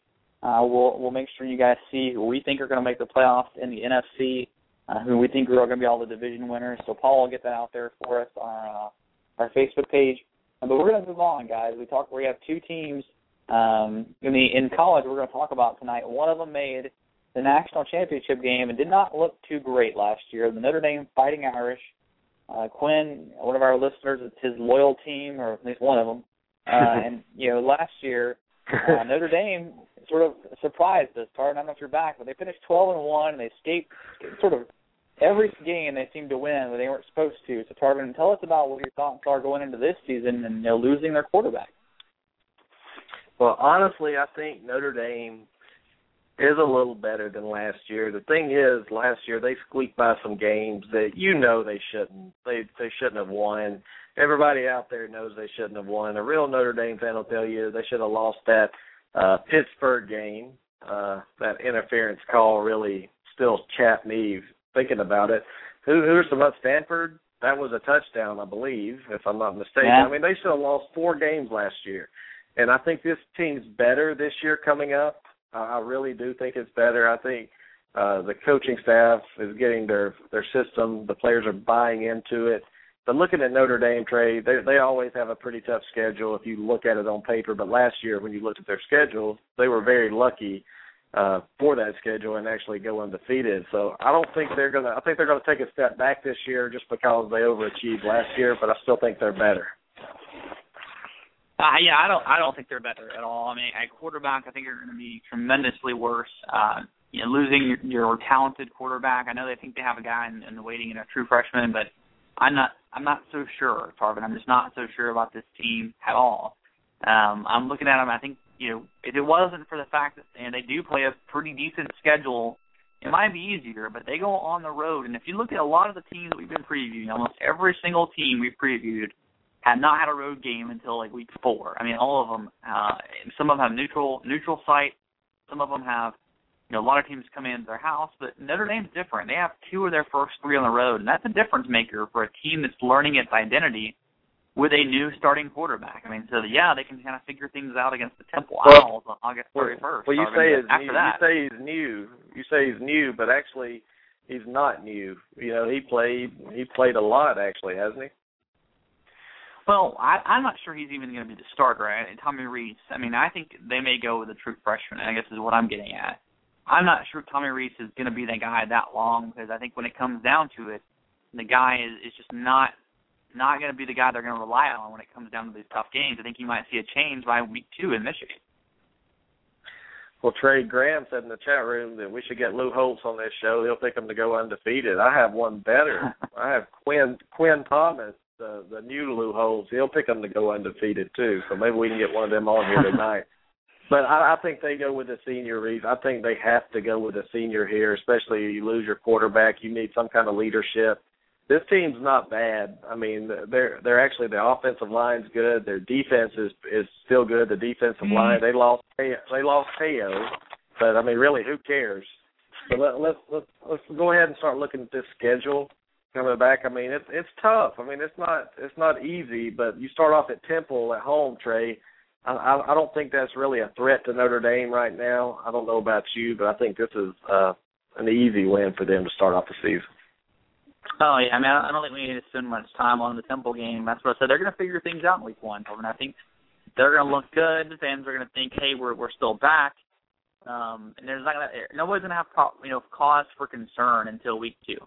Uh, we'll we'll make sure you guys see who we think are going to make the playoffs in the NFC, uh, who we think are going to be all the division winners. So Paul will get that out there for us on our, uh, our Facebook page. But we're going to move on, guys. We talk. We have two teams um, in the in college we're going to talk about tonight. One of them made the national championship game and did not look too great last year. The Notre Dame Fighting Irish. Uh, Quinn, one of our listeners, it's his loyal team, or at least one of them. Uh, and you know, last year uh, Notre Dame sort of surprised us. Tarvin, I don't know if you're back, but they finished 12 and one, and they escaped sort of every game they seemed to win, but they weren't supposed to. So Tarvin, tell us about what your thoughts are going into this season and you know, losing their quarterback. Well, honestly, I think Notre Dame is a little better than last year. The thing is, last year they squeaked by some games that you know they shouldn't. They they shouldn't have won. Everybody out there knows they shouldn't have won. A real Notre Dame fan will tell you they should have lost that uh Pittsburgh game. Uh that interference call really still chapped me thinking about it. Who who's about Stanford? That was a touchdown, I believe, if I'm not mistaken. Yeah. I mean, they should have lost four games last year and I think this team's better this year coming up. Uh, I really do think it's better. I think uh, the coaching staff is getting their their system. The players are buying into it. But looking at Notre Dame, Trey, they they always have a pretty tough schedule if you look at it on paper. But last year, when you looked at their schedule, they were very lucky uh, for that schedule and actually go undefeated. So I don't think they're gonna. I think they're gonna take a step back this year just because they overachieved last year. But I still think they're better. Uh, yeah, I don't. I don't think they're better at all. I mean, at quarterback, I think they're going to be tremendously worse. Uh, you know, losing your, your talented quarterback. I know they think they have a guy in, in the waiting in a true freshman, but I'm not. I'm not so sure, Tarvin. I'm just not so sure about this team at all. Um, I'm looking at them. I think you know, if it wasn't for the fact that and they do play a pretty decent schedule, it might be easier. But they go on the road, and if you look at a lot of the teams that we've been previewing, almost every single team we've previewed had not had a road game until like week four. I mean, all of them. Uh, some of them have neutral neutral site. Some of them have, you know, a lot of teams come into their house. But Notre Dame's different. They have two of their first three on the road, and that's a difference maker for a team that's learning its identity with a new starting quarterback. I mean, so yeah, they can kind of figure things out against the Temple Well- Owls on August thirty first. Well, you say he's after new. that. You say he's new. You say he's new, but actually, he's not new. You know, he played. He played a lot, actually, hasn't he? Well, I, I'm not sure he's even going to be the starter. I, Tommy Rees. I mean, I think they may go with a true freshman. I guess is what I'm getting at. I'm not sure Tommy Rees is going to be that guy that long because I think when it comes down to it, the guy is, is just not not going to be the guy they're going to rely on when it comes down to these tough games. I think you might see a change by week two in Michigan. Well, Trey Graham said in the chat room that we should get Lou Holtz on this show. He'll pick him to go undefeated. I have one better. I have Quinn Quinn Thomas, the the new Lou Holtz. He'll pick them to go undefeated too. So maybe we can get one of them on here tonight. But I, I think they go with the senior Rees. I think they have to go with the senior here, especially you lose your quarterback. You need some kind of leadership. this team's not bad. I mean, they're they're actually the offensive line's good. Their defense is is still good. The defensive mm-hmm. line they lost they lost Te'o, but I mean, really, who cares? So let, let's let's let's go ahead and start looking at this schedule coming back. I mean, it's it's tough. I mean, it's not it's not easy, but you start off at Temple at home, Trey. I, I, don't think that's really a threat to Notre Dame right now. I don't know about you, but I think this is uh, an easy win for them to start off the season. Oh yeah, I mean, I don't think we need to spend much time on the Temple game. That's what I said. They're going to figure things out in Week One, and I think they're going to look good. The fans are going to think, "Hey, we're we're still back," um, and there's not to nobody's to have you know cause for concern until Week Two.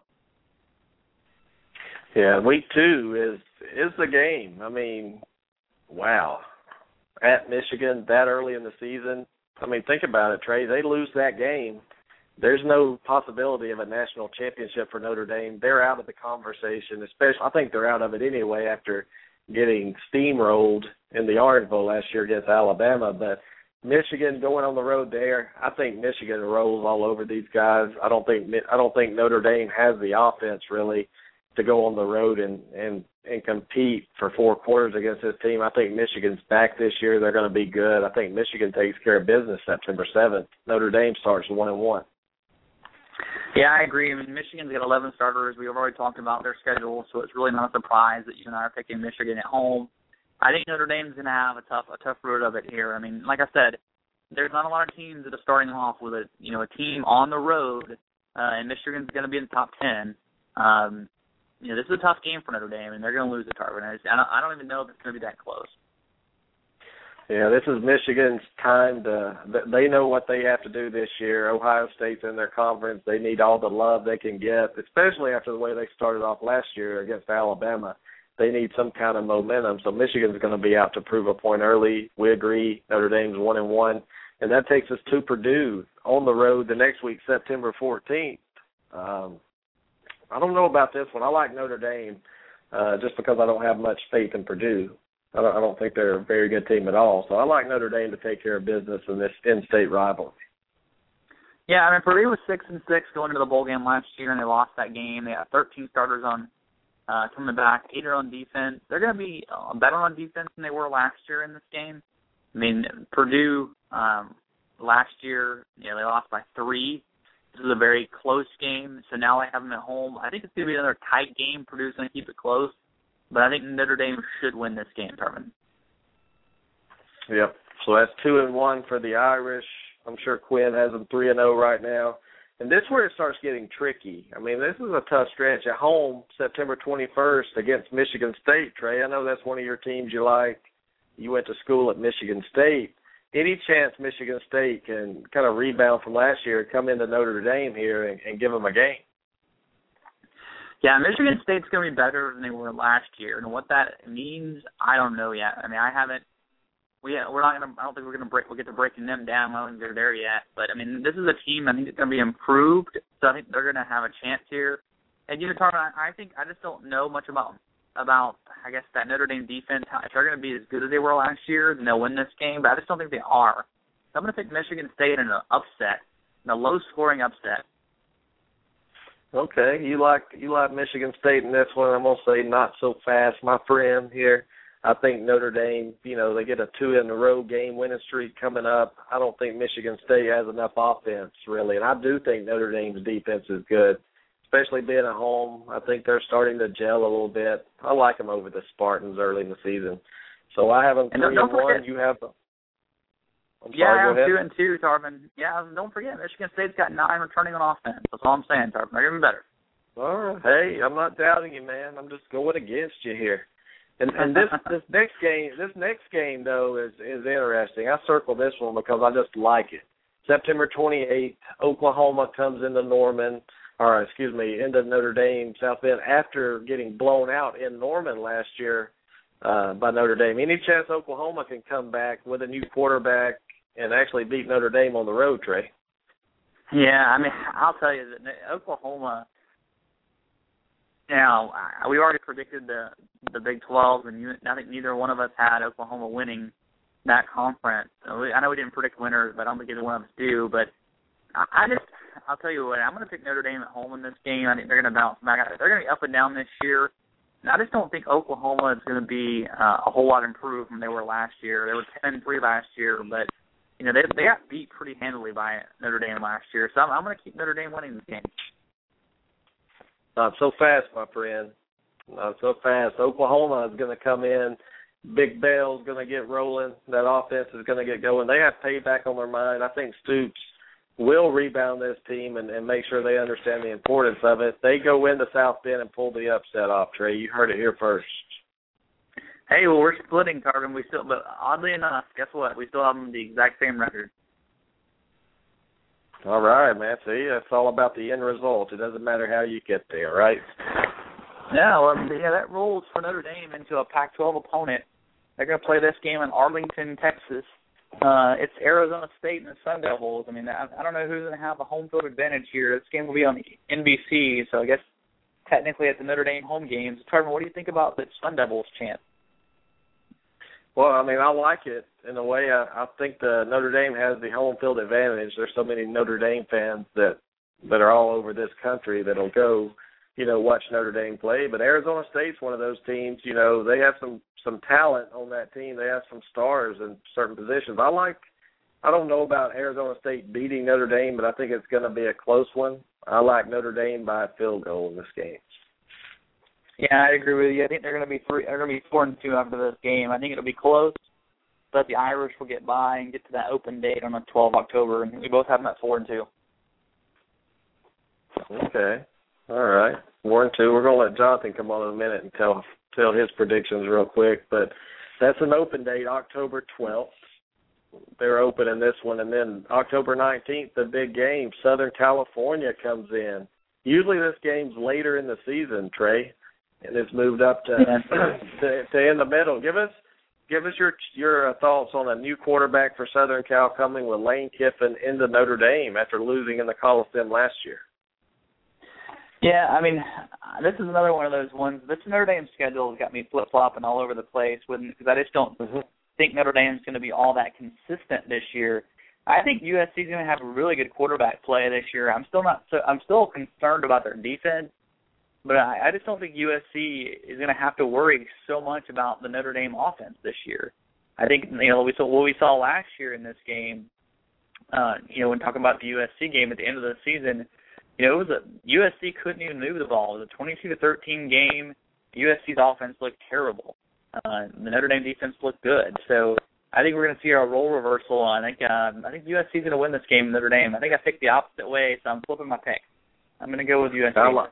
Yeah, Week Two is is the game. I mean, wow, at Michigan that early in the season. I mean, think about it, Trey. They lose that game there's no possibility of a national championship for Notre Dame. They're out of the conversation, especially I think they're out of it anyway after getting steamrolled in the Orange Bowl last year against Alabama. But Michigan going on the road there, I think Michigan rolls all over these guys. I don't think I don't think Notre Dame has the offense really to go on the road and and and compete for four quarters against this team. I think Michigan's back this year. They're going to be good. I think Michigan takes care of business September seventh. Notre Dame starts one and one. Yeah, I agree. I mean, Michigan's got 11 starters. We've already talked about their schedule, so it's really not a surprise that you and I are picking Michigan at home. I think Notre Dame's going to have a tough, a tough road of it here. I mean, like I said, there's not a lot of teams that are starting off with a, you know, a team on the road, uh, and Michigan's going to be in the top 10. Um, you know, this is a tough game for Notre Dame, and they're going to lose at Tarvin. I, don't, I don't even know if it's going to be that close. Yeah, this is Michigan's time to. They know what they have to do this year. Ohio State's in their conference. They need all the love they can get, especially after the way they started off last year against Alabama. They need some kind of momentum. So Michigan's going to be out to prove a point early. We agree. Notre Dame's one and one, and that takes us to Purdue on the road the next week, September 14th. Um, I don't know about this one. I like Notre Dame uh, just because I don't have much faith in Purdue. I don't, I don't think they're a very good team at all. So I like Notre Dame to take care of business in this in-state rivalry. Yeah, I mean Purdue was six and six going into the bowl game last year, and they lost that game. They had 13 starters on uh, coming back, eight are on defense. They're going to be uh, better on defense than they were last year in this game. I mean Purdue um, last year, know, they lost by three. This is a very close game, so now they have them at home. I think it's going to be another tight game. Purdue's going to keep it close. But I think Notre Dame should win this game, Tarvin. Yep. So that's two and one for the Irish. I'm sure Quinn has them three and zero oh right now. And this is where it starts getting tricky. I mean, this is a tough stretch at home, September 21st against Michigan State. Trey, I know that's one of your teams you like. You went to school at Michigan State. Any chance Michigan State can kind of rebound from last year, come into Notre Dame here, and, and give them a game? Yeah, Michigan State's going to be better than they were last year, and what that means, I don't know yet. I mean, I haven't. We we're not going to. I don't think we're going to break. We'll get to breaking them down. I don't think they're there yet. But I mean, this is a team. I think it's going to be improved. So I think they're going to have a chance here. And you know, Tarvin, I, I think I just don't know much about about I guess that Notre Dame defense. If they're going to be as good as they were last year, then they'll win this game. But I just don't think they are. So I'm going to pick Michigan State in an upset, in a low-scoring upset. Okay, you like you like Michigan State in this one. I'm gonna say not so fast, my friend here. I think Notre Dame, you know, they get a two in a row game winning streak coming up. I don't think Michigan State has enough offense really, and I do think Notre Dame's defense is good, especially being at home. I think they're starting to gel a little bit. I like them over the Spartans early in the season. So I have them three and, and one. You have them. I'm yeah, sorry, two and two, Tarvin. Yeah, don't forget, Michigan State's got nine returning on offense. That's all I'm saying, Tarvin. They're even better. All right. Hey, I'm not doubting you, man. I'm just going against you here. And and this this next game, this next game though is is interesting. I circled this one because I just like it. September 28th, Oklahoma comes into Norman, or excuse me, into Notre Dame South Bend after getting blown out in Norman last year uh, by Notre Dame. Any chance Oklahoma can come back with a new quarterback and actually beat Notre Dame on the road, Trey. Yeah, I mean, I'll tell you that Oklahoma. Know, we already predicted the the Big 12, and I think neither one of us had Oklahoma winning that conference. I know we didn't predict winners, but I don't think either one of us do. But I just I'll tell you what. I'm going to pick Notre Dame at home in this game. I think they're going to bounce back. They're going to be up and down this year. I just don't think Oklahoma is going to be uh, a whole lot improved from they were last year. They were 10 and three last year, but you know they they got beat pretty handily by Notre Dame last year. So I'm, I'm going to keep Notre Dame winning this game. Not so fast, my friend. Not so fast. Oklahoma is going to come in. Big Bell's going to get rolling. That offense is going to get going. They have payback on their mind. I think Stoops will rebound this team and, and make sure they understand the importance of it. They go into South Bend and pull the upset off, Trey. You heard it here first. Hey, well, we're splitting, Tarvin. We still, but oddly enough, guess what? We still have them the exact same record. All right, man. See, it's all about the end result. It doesn't matter how you get there, right? Yeah, well, yeah, that rolls for Notre Dame into a Pac-12 opponent. They're going to play this game in Arlington, Texas. Uh, it's Arizona State and the Sun Devils. I mean, I, I don't know who's going to have a home field advantage here. This game will be on NBC, so I guess technically it's the Notre Dame home games. Tarvin, what do you think about the Sun Devils chant? Well, I mean, I like it in a way. I, I think the Notre Dame has the home field advantage. There's so many Notre Dame fans that that are all over this country that'll go, you know, watch Notre Dame play. But Arizona State's one of those teams. You know, they have some some talent on that team. They have some stars in certain positions. I like. I don't know about Arizona State beating Notre Dame, but I think it's going to be a close one. I like Notre Dame by a field goal in this game. Yeah, I agree with you. I think they're going to be three. They're going to be four and two after this game. I think it'll be close, but the Irish will get by and get to that open date on the 12th October, and we both have them at four and two. Okay, all right, and two. We're going to let Jonathan come on in a minute and tell tell his predictions real quick, but that's an open date, October 12th. They're open in this one, and then October 19th, the big game, Southern California comes in. Usually this game's later in the season, Trey and it's moved up to, to to in the middle. Give us give us your your uh, thoughts on a new quarterback for Southern Cal coming with Lane Kiffin into Notre Dame after losing in the Coliseum last year. Yeah, I mean, this is another one of those ones. This Notre Dame schedule has got me flip flopping all over the place because I just don't mm-hmm. think Notre Dame's going to be all that consistent this year. I think USC is going to have a really good quarterback play this year. I'm still not so I'm still concerned about their defense but I, I just don't think USC is going to have to worry so much about the Notre Dame offense this year. I think you know we saw what we saw last year in this game. Uh, you know, when talking about the USC game at the end of the season, you know, it was a USC couldn't even move the ball. It was a 22 to 13 game. USC's offense looked terrible. Uh, the Notre Dame defense looked good. So I think we're going to see a role reversal. I think um, I think USC's going to win this game. Notre Dame. I think I picked the opposite way, so I'm flipping my pick. I'm going to go with USC. I like,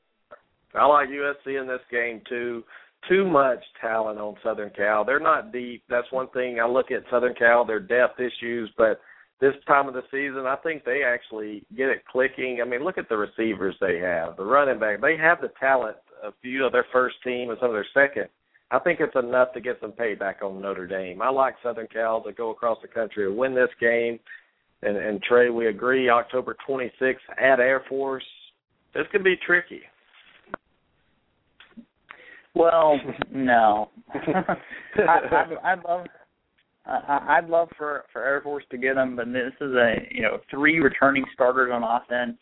I like USC in this game too. Too much talent on Southern Cal. They're not deep. That's one thing I look at Southern Cal. Their depth issues, but this time of the season, I think they actually get it clicking. I mean, look at the receivers they have, the running back. They have the talent of you know their first team and some of their second. I think it's enough to get some payback on Notre Dame. I like Southern Cal to go across the country and win this game. And, and Trey, we agree. October 26th at Air Force. This could be tricky. Well, no. I, I, I'd love. I, I'd love for for Air Force to get them, but this is a you know three returning starters on offense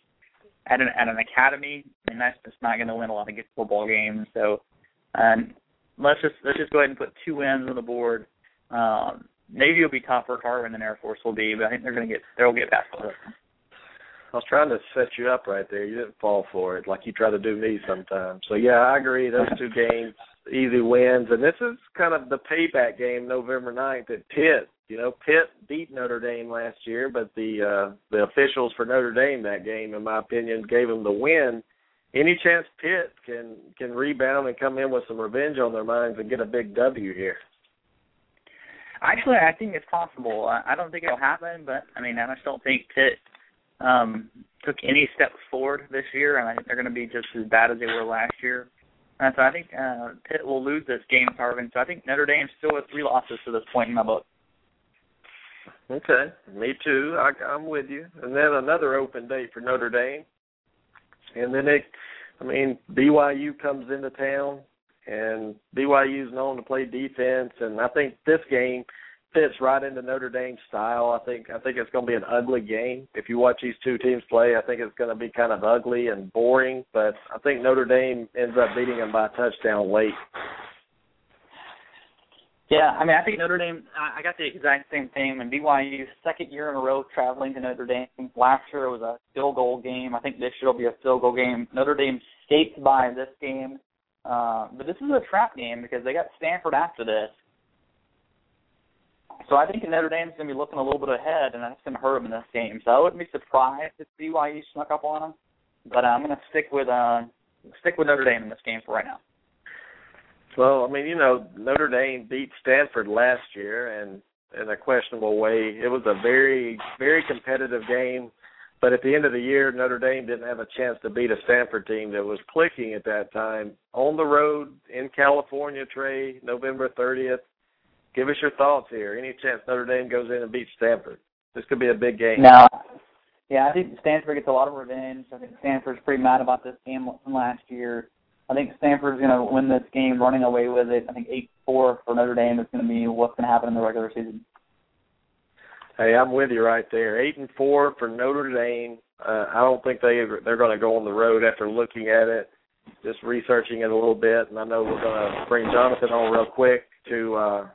at an at an academy, and that's just not going to win a lot of good football games. So, um, let's just let's just go ahead and put two wins on the board. Um, Navy will be tougher, Tarvin than Air Force will be, but I think they're going to get they'll get past it. I was trying to set you up right there. You didn't fall for it like you try to do me sometimes. So yeah, I agree. Those two games, easy wins, and this is kind of the payback game, November 9th at Pitt. You know, Pitt beat Notre Dame last year, but the uh, the officials for Notre Dame that game, in my opinion, gave them the win. Any chance Pitt can can rebound and come in with some revenge on their minds and get a big W here? Actually, I think it's possible. I don't think it'll happen, but I mean, I just don't think Pitt um, took any steps forward this year, and I think they're going to be just as bad as they were last year. And so I think uh, Pitt will lose this game, Tarvin. So I think Notre Dame still has three losses to this point in my book. Okay, me too. I, I'm with you. And then another open date for Notre Dame, and then it. I mean, BYU comes into town, and BYU is known to play defense, and I think this game fits right into Notre Dame's style. I think I think it's going to be an ugly game. If you watch these two teams play, I think it's going to be kind of ugly and boring. But I think Notre Dame ends up beating them by a touchdown late. Yeah, I mean, I think Notre Dame. I got the exact same thing. And BYU, second year in a row traveling to Notre Dame. Last year it was a field goal game. I think this year will be a field goal game. Notre Dame skates by this game, uh, but this is a trap game because they got Stanford after this. So I think Notre Dame's going to be looking a little bit ahead, and that's going to hurt them in this game. So I wouldn't be surprised if BYU snuck up on them, but I'm going to stick with uh, stick with Notre Dame in this game for right now. Well, I mean, you know, Notre Dame beat Stanford last year, and in a questionable way. It was a very, very competitive game. But at the end of the year, Notre Dame didn't have a chance to beat a Stanford team that was clicking at that time on the road in California. Trey, November 30th. Give us your thoughts here. Any chance Notre Dame goes in and beats Stanford? This could be a big game. No. Yeah, I think Stanford gets a lot of revenge. I think Stanford's pretty mad about this game from last year. I think Stanford's going to win this game, running away with it. I think eight four for Notre Dame is going to be what's going to happen in the regular season. Hey, I'm with you right there. Eight and four for Notre Dame. Uh, I don't think they they're going to go on the road after looking at it, just researching it a little bit. And I know we're going to bring Jonathan on real quick to uh,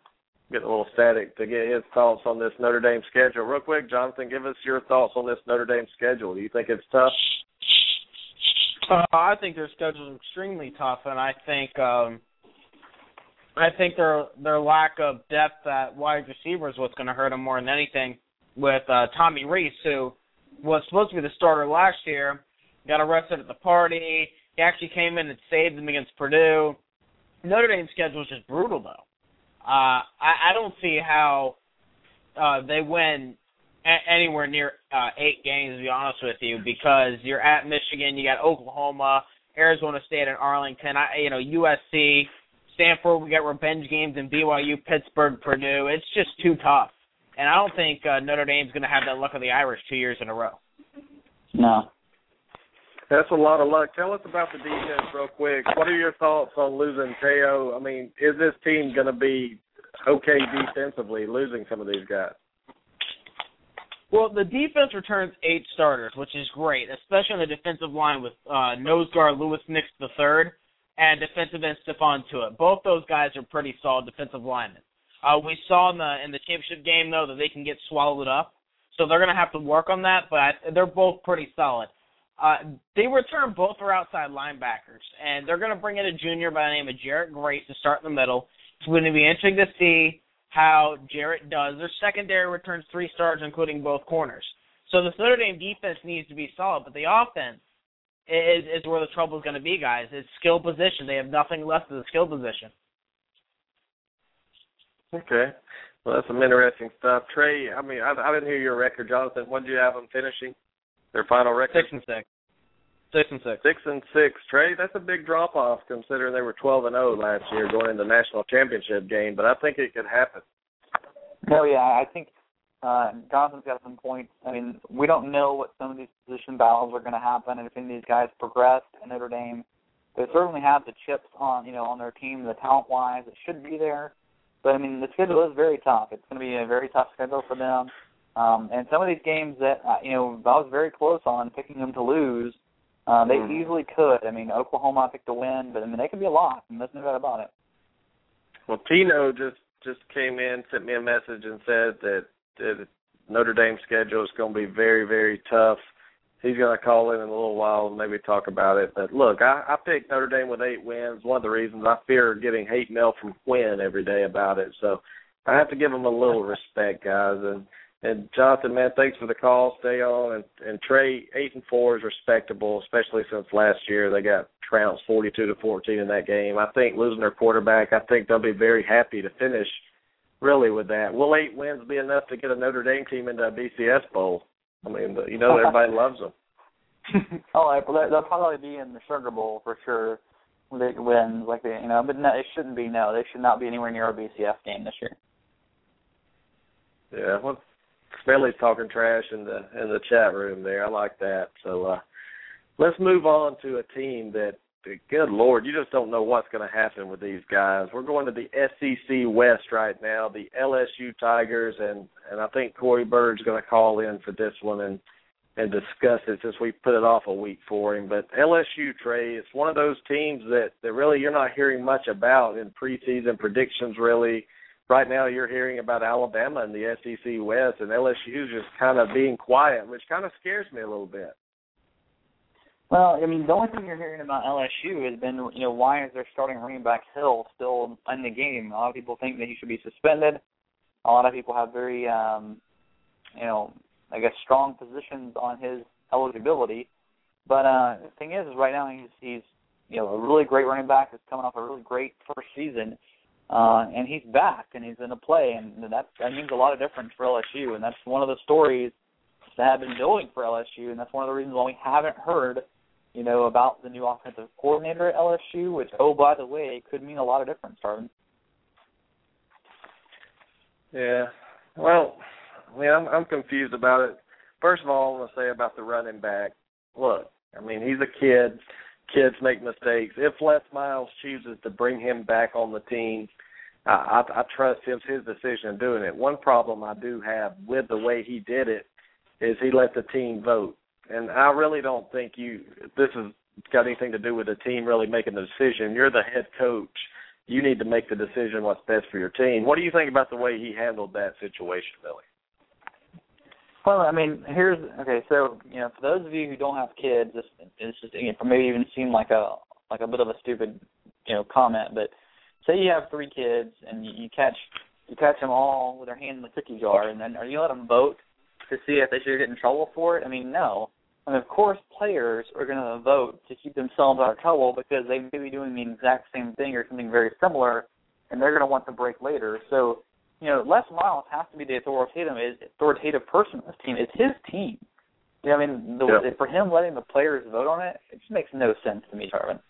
get a little static to get his thoughts on this Notre Dame schedule. Real quick, Jonathan, give us your thoughts on this Notre Dame schedule. Do you think it's tough? Uh, I think their schedule is extremely tough, and I think um, I think their their lack of depth at wide receiver is what's going to hurt them more than anything. With uh, Tommy Rees, who was supposed to be the starter last year, got arrested at the party. He actually came in and saved them against Purdue. Notre Dame's schedule is just brutal, though. Uh, I, I don't see how uh, they win a- anywhere near uh, eight games, to be honest with you, because you're at Michigan, you got Oklahoma, Arizona State, and Arlington. I, you know, USC, Stanford. We got revenge games in BYU, Pittsburgh, Purdue. It's just too tough, and I don't think uh, Notre Dame's going to have that luck of the Irish two years in a row. No. That's a lot of luck. Tell us about the defense real quick. What are your thoughts on losing Te'o? I mean, is this team going to be okay defensively, losing some of these guys? Well, the defense returns eight starters, which is great, especially on the defensive line with uh, nose guard Louis Nix III and defensive end Stephon Tuitt. Both those guys are pretty solid defensive linemen. Uh, we saw in the in the championship game though that they can get swallowed up, so they're going to have to work on that. But they're both pretty solid. Uh, they return both are outside linebackers, and they're going to bring in a junior by the name of Jarrett Grace to start in the middle. It's going to be interesting to see how Jarrett does. Their secondary returns three stars, including both corners. So the Notre Dame defense needs to be solid, but the offense is is where the trouble is going to be, guys. It's skill position. They have nothing left of the skill position. Okay. Well, that's some interesting stuff. Trey, I mean, I, I didn't hear your record, Jonathan. What did you have them finishing? Their final record? Six and six. Six and six. Six and six. Trey, that's a big drop off considering they were twelve and zero last year going into the national championship game. But I think it could happen. No, yeah, I think uh, Jonathan's got some points. I mean, we don't know what some of these position battles are going to happen, and if any of these guys progress in Notre Dame, they certainly have the chips on you know on their team, the talent wise, it should be there. But I mean, the schedule is very tough. It's going to be a very tough schedule for them. Um, and some of these games that uh, you know I was very close on picking them to lose, uh, they Mm. easily could. I mean, Oklahoma I picked to win, but I mean they could be a loss, and there's no doubt about it. Well, Tino just just came in, sent me a message, and said that, that Notre Dame's schedule is going to be very, very tough. He's going to call in in a little while and maybe talk about it. But look, I, I picked Notre Dame with eight wins. One of the reasons I fear getting hate mail from Quinn every day about it. So I have to give him a little respect, guys. And and Jonathan, man, thanks for the call. Stay on. And and Trey, eight and four is respectable, especially since last year they got trounced forty-two to fourteen in that game. I think losing their quarterback, I think they'll be very happy to finish really with that. Will eight wins be enough to get a Notre Dame team into a BCS bowl? I mean, you know everybody loves them. oh, well, they'll probably be in the Sugar Bowl for sure. They win like they, you know, but no, it shouldn't be. No, they should not be anywhere near a BCS game this year. Yeah, well, Smelly's talking trash in the in the chat room there. I like that. So uh let's move on to a team that good lord, you just don't know what's going to happen with these guys. We're going to the SEC West right now, the LSU Tigers, and and I think Corey Bird's going to call in for this one and and discuss it since we put it off a week for him. But LSU Trey, it's one of those teams that that really you're not hearing much about in preseason predictions. Really, right now you're hearing about Alabama and the SEC West, and LSU just kind of being quiet, which kind of scares me a little bit. Well, I mean, the only thing you're hearing about LSU has been, you know, why is their starting running back Hill still in the game? A lot of people think that he should be suspended. A lot of people have very, um, you know, I guess strong positions on his eligibility. But uh, the thing is, is right now he's he's you know a really great running back that's coming off a really great first season, uh, and he's back and he's in a play, and that that means a lot of difference for LSU, and that's one of the stories that have been building for LSU, and that's one of the reasons why we haven't heard you know, about the new offensive coordinator at LSU, which, oh, by the way, could mean a lot of difference, Tarvin. Yeah. Well, I mean, I'm I'm confused about it. First of all, I want to say about the running back. Look, I mean, he's a kid. Kids make mistakes. If Les Miles chooses to bring him back on the team, I, I, I trust him his decision in doing it. One problem I do have with the way he did it is he let the team vote and I really don't think you this has got anything to do with the team really making the decision. You're the head coach. You need to make the decision what's best for your team. What do you think about the way he handled that situation, Billy? Well, I mean, here's okay. So, you know, for those of you who don't have kids, this it's just you know, maybe even seem like a like a bit of a stupid, you know, comment. But say you have three kids and you, you catch you catch them all with their hand in the cookie jar, and then are you let them vote to see if they should get in trouble for it? I mean, no. I And of course, players are going to vote to keep themselves out of trouble because they may be doing the exact same thing or something very similar, and they're going to want the break later. So, you know, Les Miles has to be the authoritative authoritative person on this team. It's his team. You know, I mean, the, yeah. for him letting the players vote on it, it just makes no sense to me, Tarvin.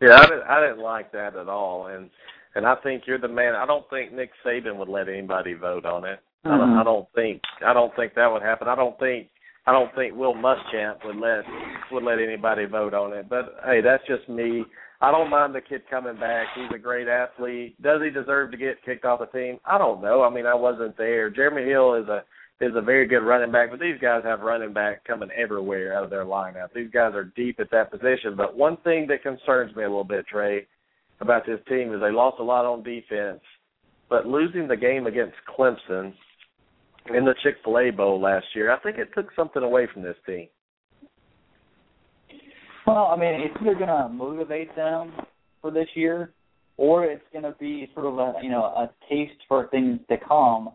Yeah, I didn't, I didn't like that at all, and and I think you're the man. I don't think Nick Saban would let anybody vote on it. Mm-hmm. I, don't, I don't think I don't think that would happen. I don't think I don't think Will Muschamp would let would let anybody vote on it. But hey, that's just me. I don't mind the kid coming back. He's a great athlete. Does he deserve to get kicked off the team? I don't know. I mean, I wasn't there. Jeremy Hill is a is a very good running back, but these guys have running back coming everywhere out of their lineup. These guys are deep at that position. But one thing that concerns me a little bit, Trey, about this team is they lost a lot on defense, but losing the game against Clemson in the Chick Fil A Bowl last year. I think it took something away from this team. Well, I mean, it's either going to motivate them for this year, or it's going to be sort of a you know a taste for things to come.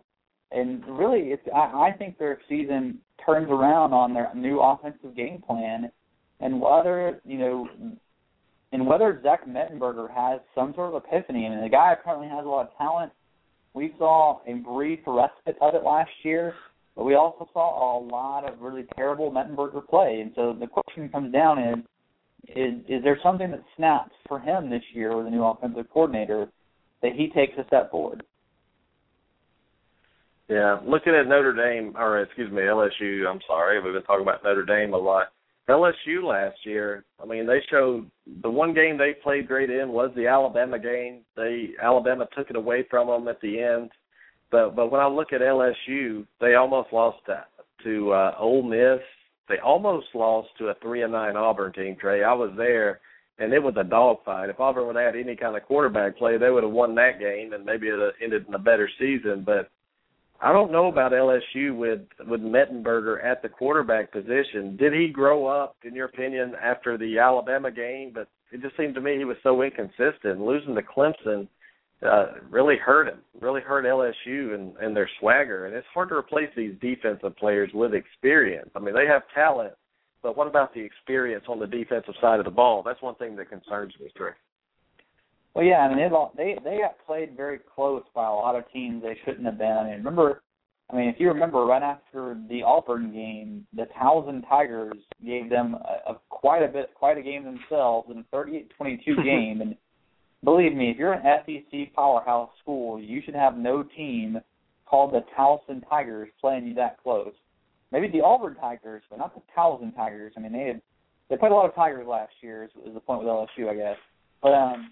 And really, it's I, I think their season turns around on their new offensive game plan, and whether you know, and whether Zach Mettenberger has some sort of epiphany. I mean, the guy apparently has a lot of talent we saw a brief respite of it last year, but we also saw a lot of really terrible Mettenberger play. And so the question comes down is, is is there something that snaps for him this year with a new offensive coordinator that he takes a step forward? Yeah, looking at Notre Dame, or excuse me, LSU. I'm sorry, we've been talking about Notre Dame a lot. LSU last year, I mean, they showed the one game they played great in was the Alabama game. They Alabama took it away from them at the end, but but when I look at LSU, they almost lost to, to uh, Ole Miss. They almost lost to a three and nine Auburn team. Trey, I was there, and it was a dogfight. If Auburn would have had any kind of quarterback play, they would have won that game, and maybe it ended in a better season. But I don't know about LSU with with Mettenberger at the quarterback position. Did he grow up, in your opinion, after the Alabama game? But it just seemed to me he was so inconsistent. Losing to Clemson uh, really hurt him. Really hurt LSU and and their swagger. And it's hard to replace these defensive players with experience. I mean, they have talent, but what about the experience on the defensive side of the ball? That's one thing that concerns me, Trey. Well, yeah, I mean they they got played very close by a lot of teams they shouldn't have been. I mean, remember, I mean, if you remember, right after the Auburn game, the Towson Tigers gave them a, a quite a bit, quite a game themselves in a 38-22 game. And believe me, if you're an SEC powerhouse school, you should have no team called the Towson Tigers playing you that close. Maybe the Auburn Tigers, but not the Towson Tigers. I mean, they had they played a lot of Tigers last year. Is, is the point with LSU, I guess. But um,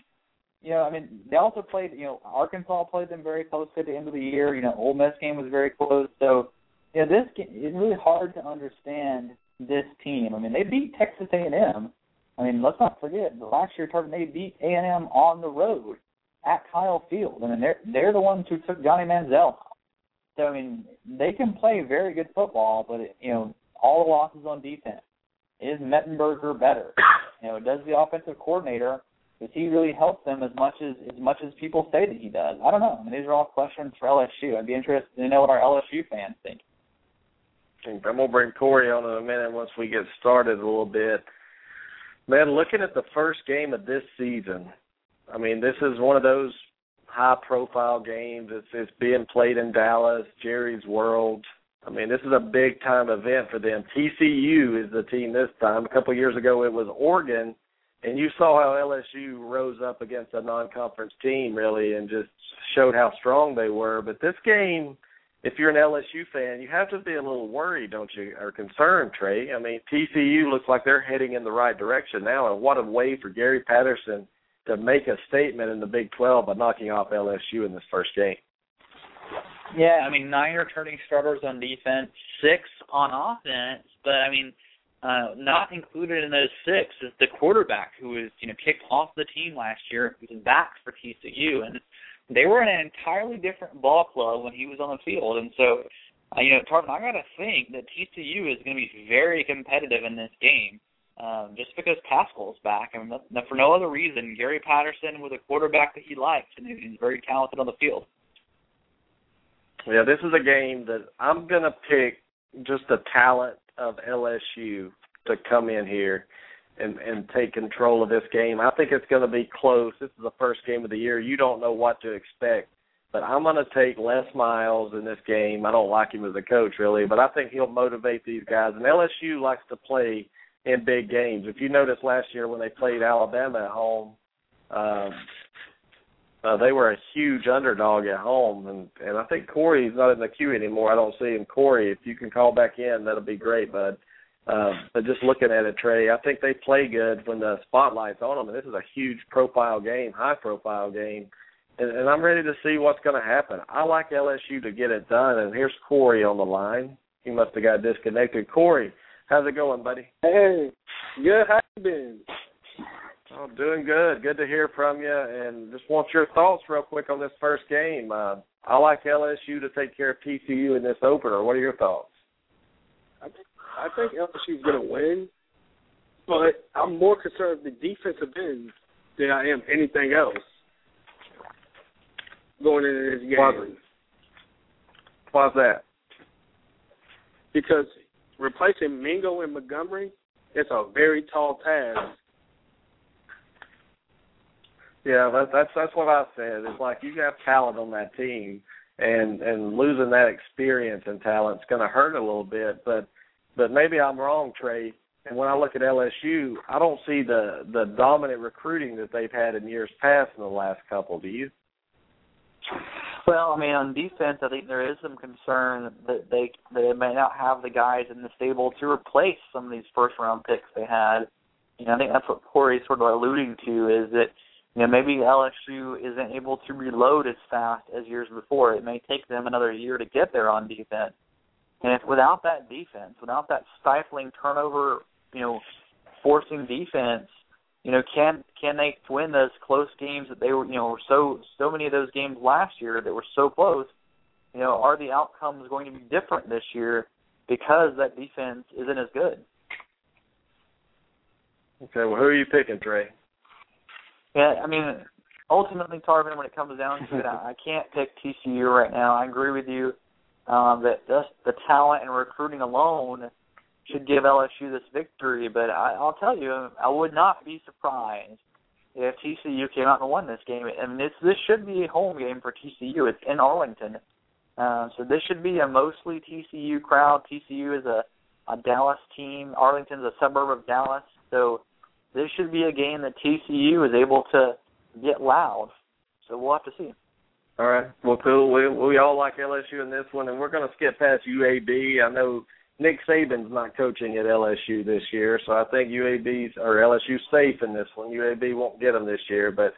you know, I mean, they also played. You know, Arkansas played them very close at the end of the year. You know, Ole Miss game was very close. So, you know, this it's really hard to understand this team. I mean, they beat Texas A&M. I mean, let's not forget last year Tarvin they beat A&M on the road at Kyle Field. I mean, they're they're the ones who took Johnny Manziel. So I mean, they can play very good football, but it, you know, all the losses on defense. Is Mettenberger better? You know, does the offensive coordinator does he really help them as much as as much as people say that he does? I don't know. I mean, these are all questions for LSU. I'd be interested to know what our LSU fans think. I'm gonna bring Corey on in a minute once we get started a little bit. Man, looking at the first game of this season, I mean, this is one of those high-profile games. It's it's being played in Dallas, Jerry's World. I mean, this is a big-time event for them. TCU is the team this time. A couple of years ago, it was Oregon, and you saw how LSU rose up against a non-conference team, really, and just showed how strong they were. But this game if you're an LSU fan, you have to be a little worried, don't you, or concerned, Trey? I mean, TCU looks like they're heading in the right direction now, and what a way for Gary Patterson to make a statement in the Big 12 by knocking off LSU in this first game. Yeah, I mean, nine returning starters on defense, six on offense, but I mean, uh, not included in those six is the quarterback who was, you know, kicked off the team last year, who's back for TCU, and they were in an entirely different ball club when he was on the field, and so uh, you know, Tarvin, I got to think that TCU is going to be very competitive in this game, um, just because Pachall's back. I mean, for no other reason. Gary Patterson with a quarterback that he likes, and he's very talented on the field. Yeah, this is a game that I'm going to pick just the talent of LSU to come in here and and take control of this game. I think it's going to be close. This is the first game of the year. You don't know what to expect. But I'm going to take Les Miles in this game. I don't like him as a coach really, but I think he'll motivate these guys. And LSU likes to play in big games. If you noticed last year when they played Alabama at home, um, uh, they were a huge underdog at home, and and I think Corey's not in the queue anymore. I don't see him. Corey, if you can call back in, that'll be great, bud. Um, but just looking at it, Trey, I think they play good when the spotlight's on them. And this is a huge profile game, high profile game. And, and I'm ready to see what's going to happen. I like LSU to get it done. And here's Corey on the line. He must have got disconnected. Corey, how's it going, buddy? Hey, good. How you been? Oh, doing good. Good to hear from you. And just want your thoughts real quick on this first game. Uh, I like LSU to take care of TCU in this opener. What are your thoughts? I think I think LSU's going to win, but I'm more concerned with the defensive end than I am anything else going into this game. Why's that? Because replacing Mingo and Montgomery, it's a very tall task. Yeah, that, that's that's what I said. It's like you have talent on that team, and and losing that experience and talent's going to hurt a little bit. But but maybe I'm wrong, Trey. And when I look at LSU, I don't see the the dominant recruiting that they've had in years past in the last couple. Do you? Well, I mean, on defense, I think there is some concern that they that they may not have the guys in the stable to replace some of these first round picks they had. You know, I think that's what Corey's sort of alluding to is that you know maybe LSU isn't able to reload as fast as years before. It may take them another year to get there on defense. And if without that defense, without that stifling turnover, you know, forcing defense, you know, can can they win those close games that they were, you know, so so many of those games last year that were so close? You know, are the outcomes going to be different this year because that defense isn't as good? Okay, well, who are you picking, Trey? Yeah, I mean, ultimately, Tarvin, when it comes down to it, I can't pick TCU right now. I agree with you um, that just the talent and recruiting alone should give LSU this victory. But I, I'll tell you, I would not be surprised if TCU came out and won this game. I mean, this this should be a home game for TCU. It's in Arlington, uh, so this should be a mostly TCU crowd. TCU is a a Dallas team. Arlington's a suburb of Dallas, so this should be a game that TCU is able to get loud. So we'll have to see. All right. Well, cool. We we all like LSU in this one, and we're going to skip past UAB. I know Nick Saban's not coaching at LSU this year, so I think UAB's or LSU's safe in this one. UAB won't get them this year, but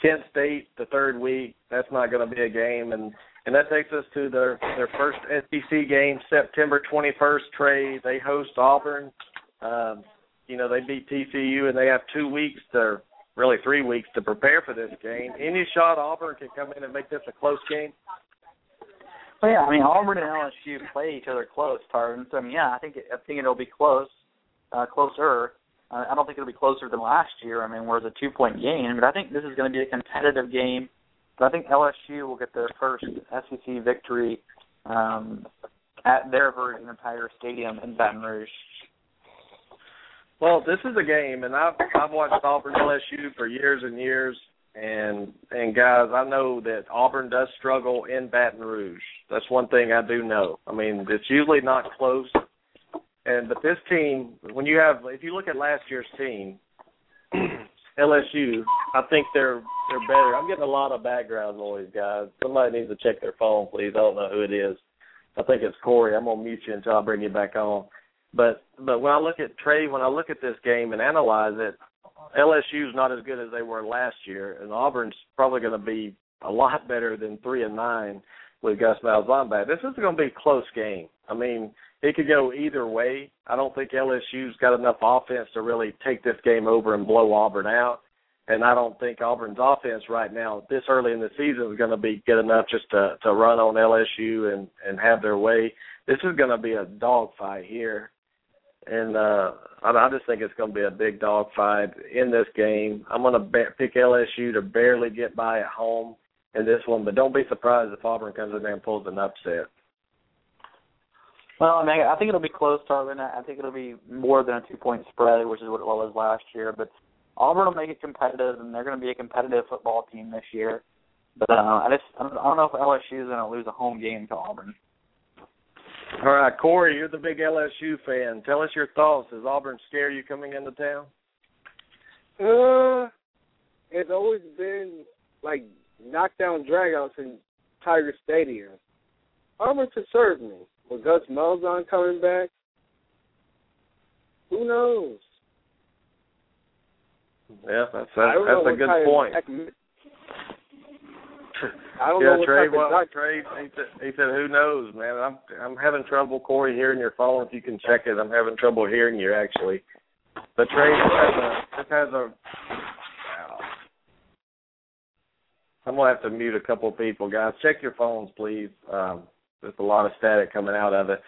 Kent State the third week, that's not going to be a game, and and that takes us to their their first SEC game, September 21st. Trey they host Auburn. Um, you know they beat TCU, and they have two weeks to really three weeks to prepare for this game. Any shot Auburn can come in and make this a close game? Well, yeah, I mean Auburn and LSU play each other close, Tarvin. So I mean, yeah, I think it, I think it'll be close, uh, closer. Uh, I don't think it'll be closer than last year. I mean, where it's a two point game, but I think this is going to be a competitive game. But I think LSU will get their first SEC victory um, at their version of Tiger Stadium in Baton Rouge. Well, this is a game, and I've I've watched Auburn LSU for years and years, and and guys, I know that Auburn does struggle in Baton Rouge. That's one thing I do know. I mean, it's usually not close. And but this team, when you have, if you look at last year's team, LSU, I think they're they're better. I'm getting a lot of background noise, guys. Somebody needs to check their phone, please. I don't know who it is. I think it's Corey. I'm gonna mute you until I bring you back on. But but when I look at Trey, when I look at this game and analyze it, LSU's not as good as they were last year, and Auburn's probably going to be a lot better than three and nine with Gus Malzahn back. This is going to be a close game. I mean, it could go either way. I don't think LSU's got enough offense to really take this game over and blow Auburn out. And I don't think Auburn's offense right now, this early in the season, is going to be good enough just to to run on LSU and and have their way. This is going to be a dogfight here and uh, I, I just think it's going to be a big dog fight in this game. I'm going to be- pick LSU to barely get by at home in this one, but don't be surprised if Auburn comes in there and pulls an upset. Well, I mean, I think it'll be close, Tarvin. I think it'll be more than a two-point spread, which is what it was last year. But Auburn will make it competitive, and they're going to be a competitive football team this year. But uh, I just I don't know if LSU is going to lose a home game to Auburn. All right, Corey, you're the big LSU fan. Tell us your thoughts. Does Auburn scare you coming into town? Uh, it's always been like knockdown dragouts in Tiger Stadium. Auburn could serve me. With Gus Malzahn coming back, who knows? Yeah, that's that's, that's a good point. I don't yeah, know Trey. Well, doc- Trey, he said, he said, "Who knows, man? I'm I'm having trouble, Corey, hearing your phone. If you can check it, I'm having trouble hearing you actually." But Trey, this has a, this has a I'm gonna have to mute a couple of people, guys. Check your phones, please. Um, there's a lot of static coming out of it.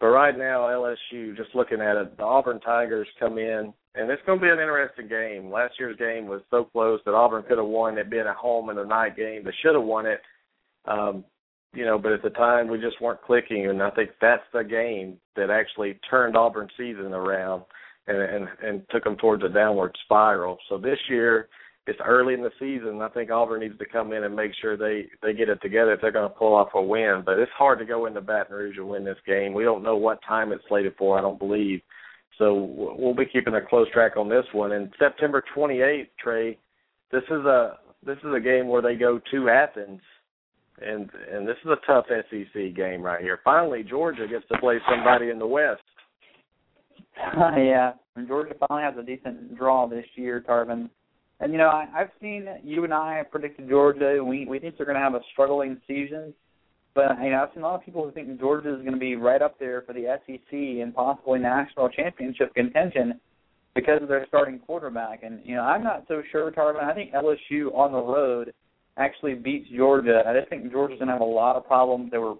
But right now, LSU, just looking at it, the Auburn Tigers come in, and it's going to be an interesting game. Last year's game was so close that Auburn could have won it being a home in a night game. They should have won it, um, you know. But at the time, we just weren't clicking, and I think that's the game that actually turned Auburn's season around and and, and took them towards a downward spiral. So this year it's early in the season. I think Auburn needs to come in and make sure they they get it together if they're going to pull off a win. But it's hard to go into Baton Rouge and win this game. We don't know what time it's slated for. I don't believe. So we'll be keeping a close track on this one. And September 28th, Trey, this is a this is a game where they go to Athens, and and this is a tough SEC game right here. Finally, Georgia gets to play somebody in the West. yeah, and Georgia finally has a decent draw this year, Tarvin. And you know, I, I've seen you and I predicted Georgia. We we think they're going to have a struggling season, but you know, I've seen a lot of people who think Georgia is going to be right up there for the SEC and possibly national championship contention because of their starting quarterback. And you know, I'm not so sure, Tarvin. I think LSU on the road actually beats Georgia. I just think Georgia's going to have a lot of problems. They were,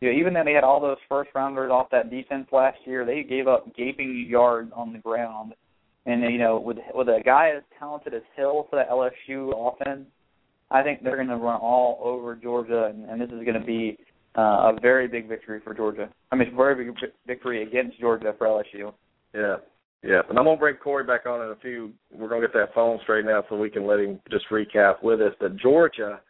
you know, even though they had all those first rounders off that defense last year, they gave up gaping yards on the ground and you know, with with a guy as talented as Hill for the LSU offense, I think they're going to run all over Georgia, and, and this is going to be uh, a very big victory for Georgia. I mean, very big victory against Georgia for LSU. Yeah, yeah. And I'm gonna bring Corey back on in a few. We're gonna get that phone straightened out so we can let him just recap with us. That Georgia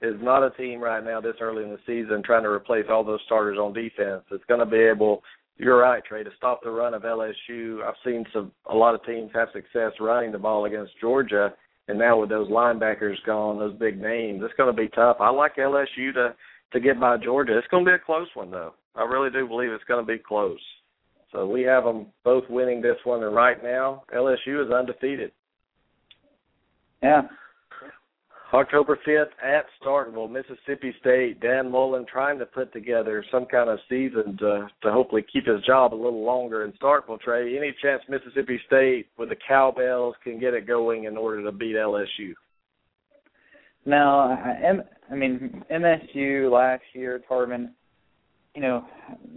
is not a team right now this early in the season trying to replace all those starters on defense. It's going to be able you're right, Trey. To stop the run of LSU, I've seen some a lot of teams have success running the ball against Georgia, and now with those linebackers gone, those big names, it's going to be tough. I like LSU to to get by Georgia. It's going to be a close one, though. I really do believe it's going to be close. So we have them both winning this one, and right now LSU is undefeated. Yeah. October 5th at Starkville, Mississippi State. Dan Mullen trying to put together some kind of season to to hopefully keep his job a little longer in Starkville. Trey, any chance Mississippi State with the Cowbells can get it going in order to beat LSU? No, I, I mean MSU last year, Tarvin. You know,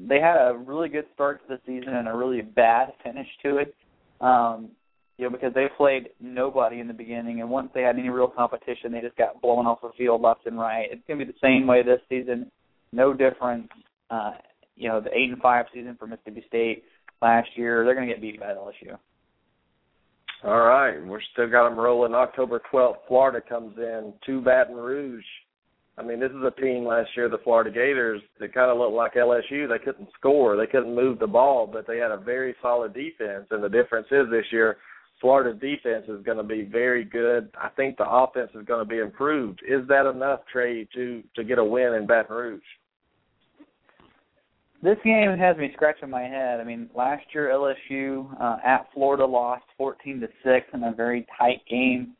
they had a really good start to the season and a really bad finish to it. Um, you know, because they played nobody in the beginning, and once they had any real competition, they just got blown off the field left and right. It's going to be the same way this season, no difference. Uh, you know, the eight and five season for Mississippi State last year, they're going to get beat by LSU. All right, we're still got them rolling. October 12th, Florida comes in to Baton Rouge. I mean, this is a team last year, the Florida Gators, that kind of looked like LSU. They couldn't score, they couldn't move the ball, but they had a very solid defense. And the difference is this year, Florida's defense is going to be very good. I think the offense is going to be improved. Is that enough, Trey, to to get a win in Baton Rouge? This game has me scratching my head. I mean, last year LSU uh, at Florida lost 14 to six in a very tight game.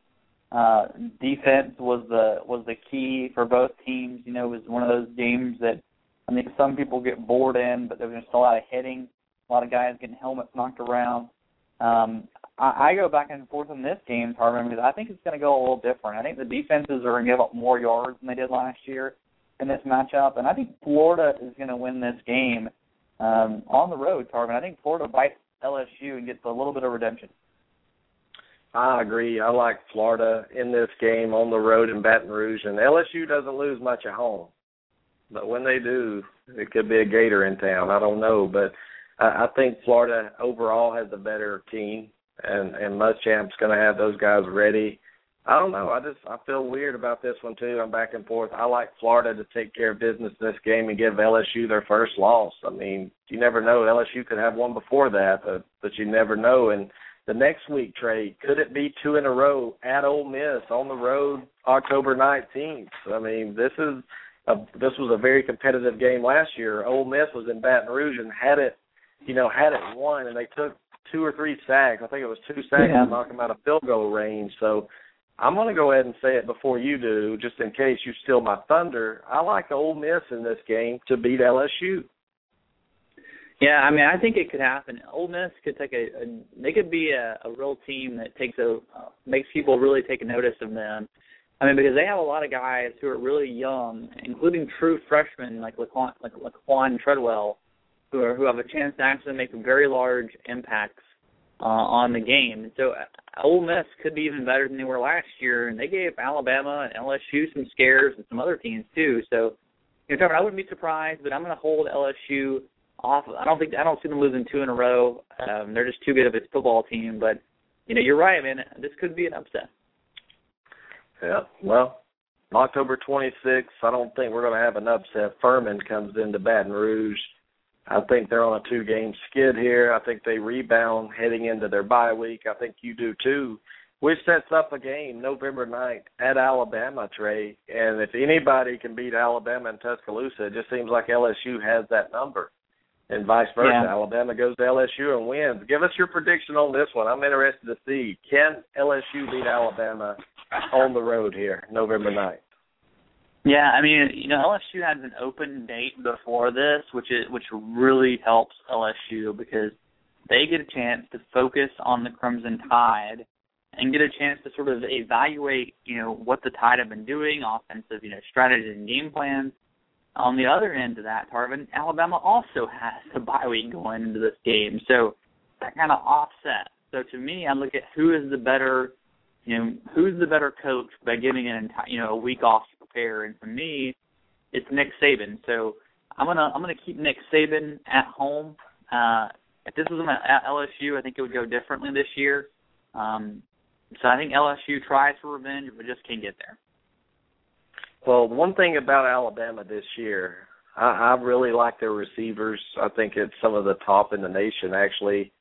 Uh, defense was the was the key for both teams. You know, it was one of those games that I think some people get bored in, but there was just a lot of hitting, a lot of guys getting helmets knocked around. Um, I, I go back and forth in this game, Tarvin, because I think it's going to go a little different. I think the defenses are going to give up more yards than they did last year in this matchup, and I think Florida is going to win this game um, on the road, Tarvin. I think Florida bites LSU and gets a little bit of redemption. I agree. I like Florida in this game on the road in Baton Rouge, and LSU doesn't lose much at home. But when they do, it could be a Gator in town. I don't know, but I, I think Florida overall has a better team, and and Muschamp's going to have those guys ready. I don't know. I just I feel weird about this one too. I'm back and forth. I like Florida to take care of business in this game and give LSU their first loss. I mean, you never know. LSU could have one before that, but but you never know. And the next week, Trey, could it be two in a row at Ole Miss on the road October 19th? I mean, this is a, this was a very competitive game last year. Ole Miss was in Baton Rouge and had it you know, had it won and they took two or three sacks. I think it was two sacks yeah. to knock them out of field goal range. So I'm going to go ahead and say it before you do, just in case you steal my thunder. I like Ole Miss in this game to beat LSU. Yeah, I mean, I think it could happen. Ole Miss could take a, a they could be a, a real team that takes a uh, makes people really take notice of them. I mean, because they have a lot of guys who are really young, including true freshmen like Laquon, like Laquon Treadwell, who are who have a chance to actually make very large impacts uh, on the game. So uh, Ole Miss could be even better than they were last year, and they gave Alabama and LSU some scares and some other teams too. So, you know, Trevor, I wouldn't be surprised, but I'm going to hold LSU off. I don't think I don't see them losing two in a row. Um, they're just too good of a football team. But you know, you're right, man. This could be an upset. Yeah. Well, October 26th. I don't think we're going to have an upset. Furman comes into Baton Rouge I think they're on a two game skid here. I think they rebound heading into their bye week. I think you do too. Which sets up a game November 9th at Alabama, Trey. And if anybody can beat Alabama in Tuscaloosa, it just seems like LSU has that number. And vice versa. Yeah. Alabama goes to LSU and wins. Give us your prediction on this one. I'm interested to see. Can LSU beat Alabama on the road here, November 9th? Yeah, I mean, you know, LSU has an open date before this, which is which really helps LSU because they get a chance to focus on the Crimson Tide and get a chance to sort of evaluate, you know, what the Tide have been doing, offensive, you know, strategies and game plans. On the other end of that, Tarvin, Alabama also has a bye week going into this game, so that kind of offset. So to me, I look at who is the better, you know, who's the better coach by giving an entire, you know, a week off And for me, it's Nick Saban. So I'm gonna I'm gonna keep Nick Saban at home. Uh, if this was at LSU, I think it would go differently this year. Um, so I think LSU tries for revenge, but just can't get there. Well, one thing about Alabama this year, I, I really like their receivers. I think it's some of the top in the nation, actually.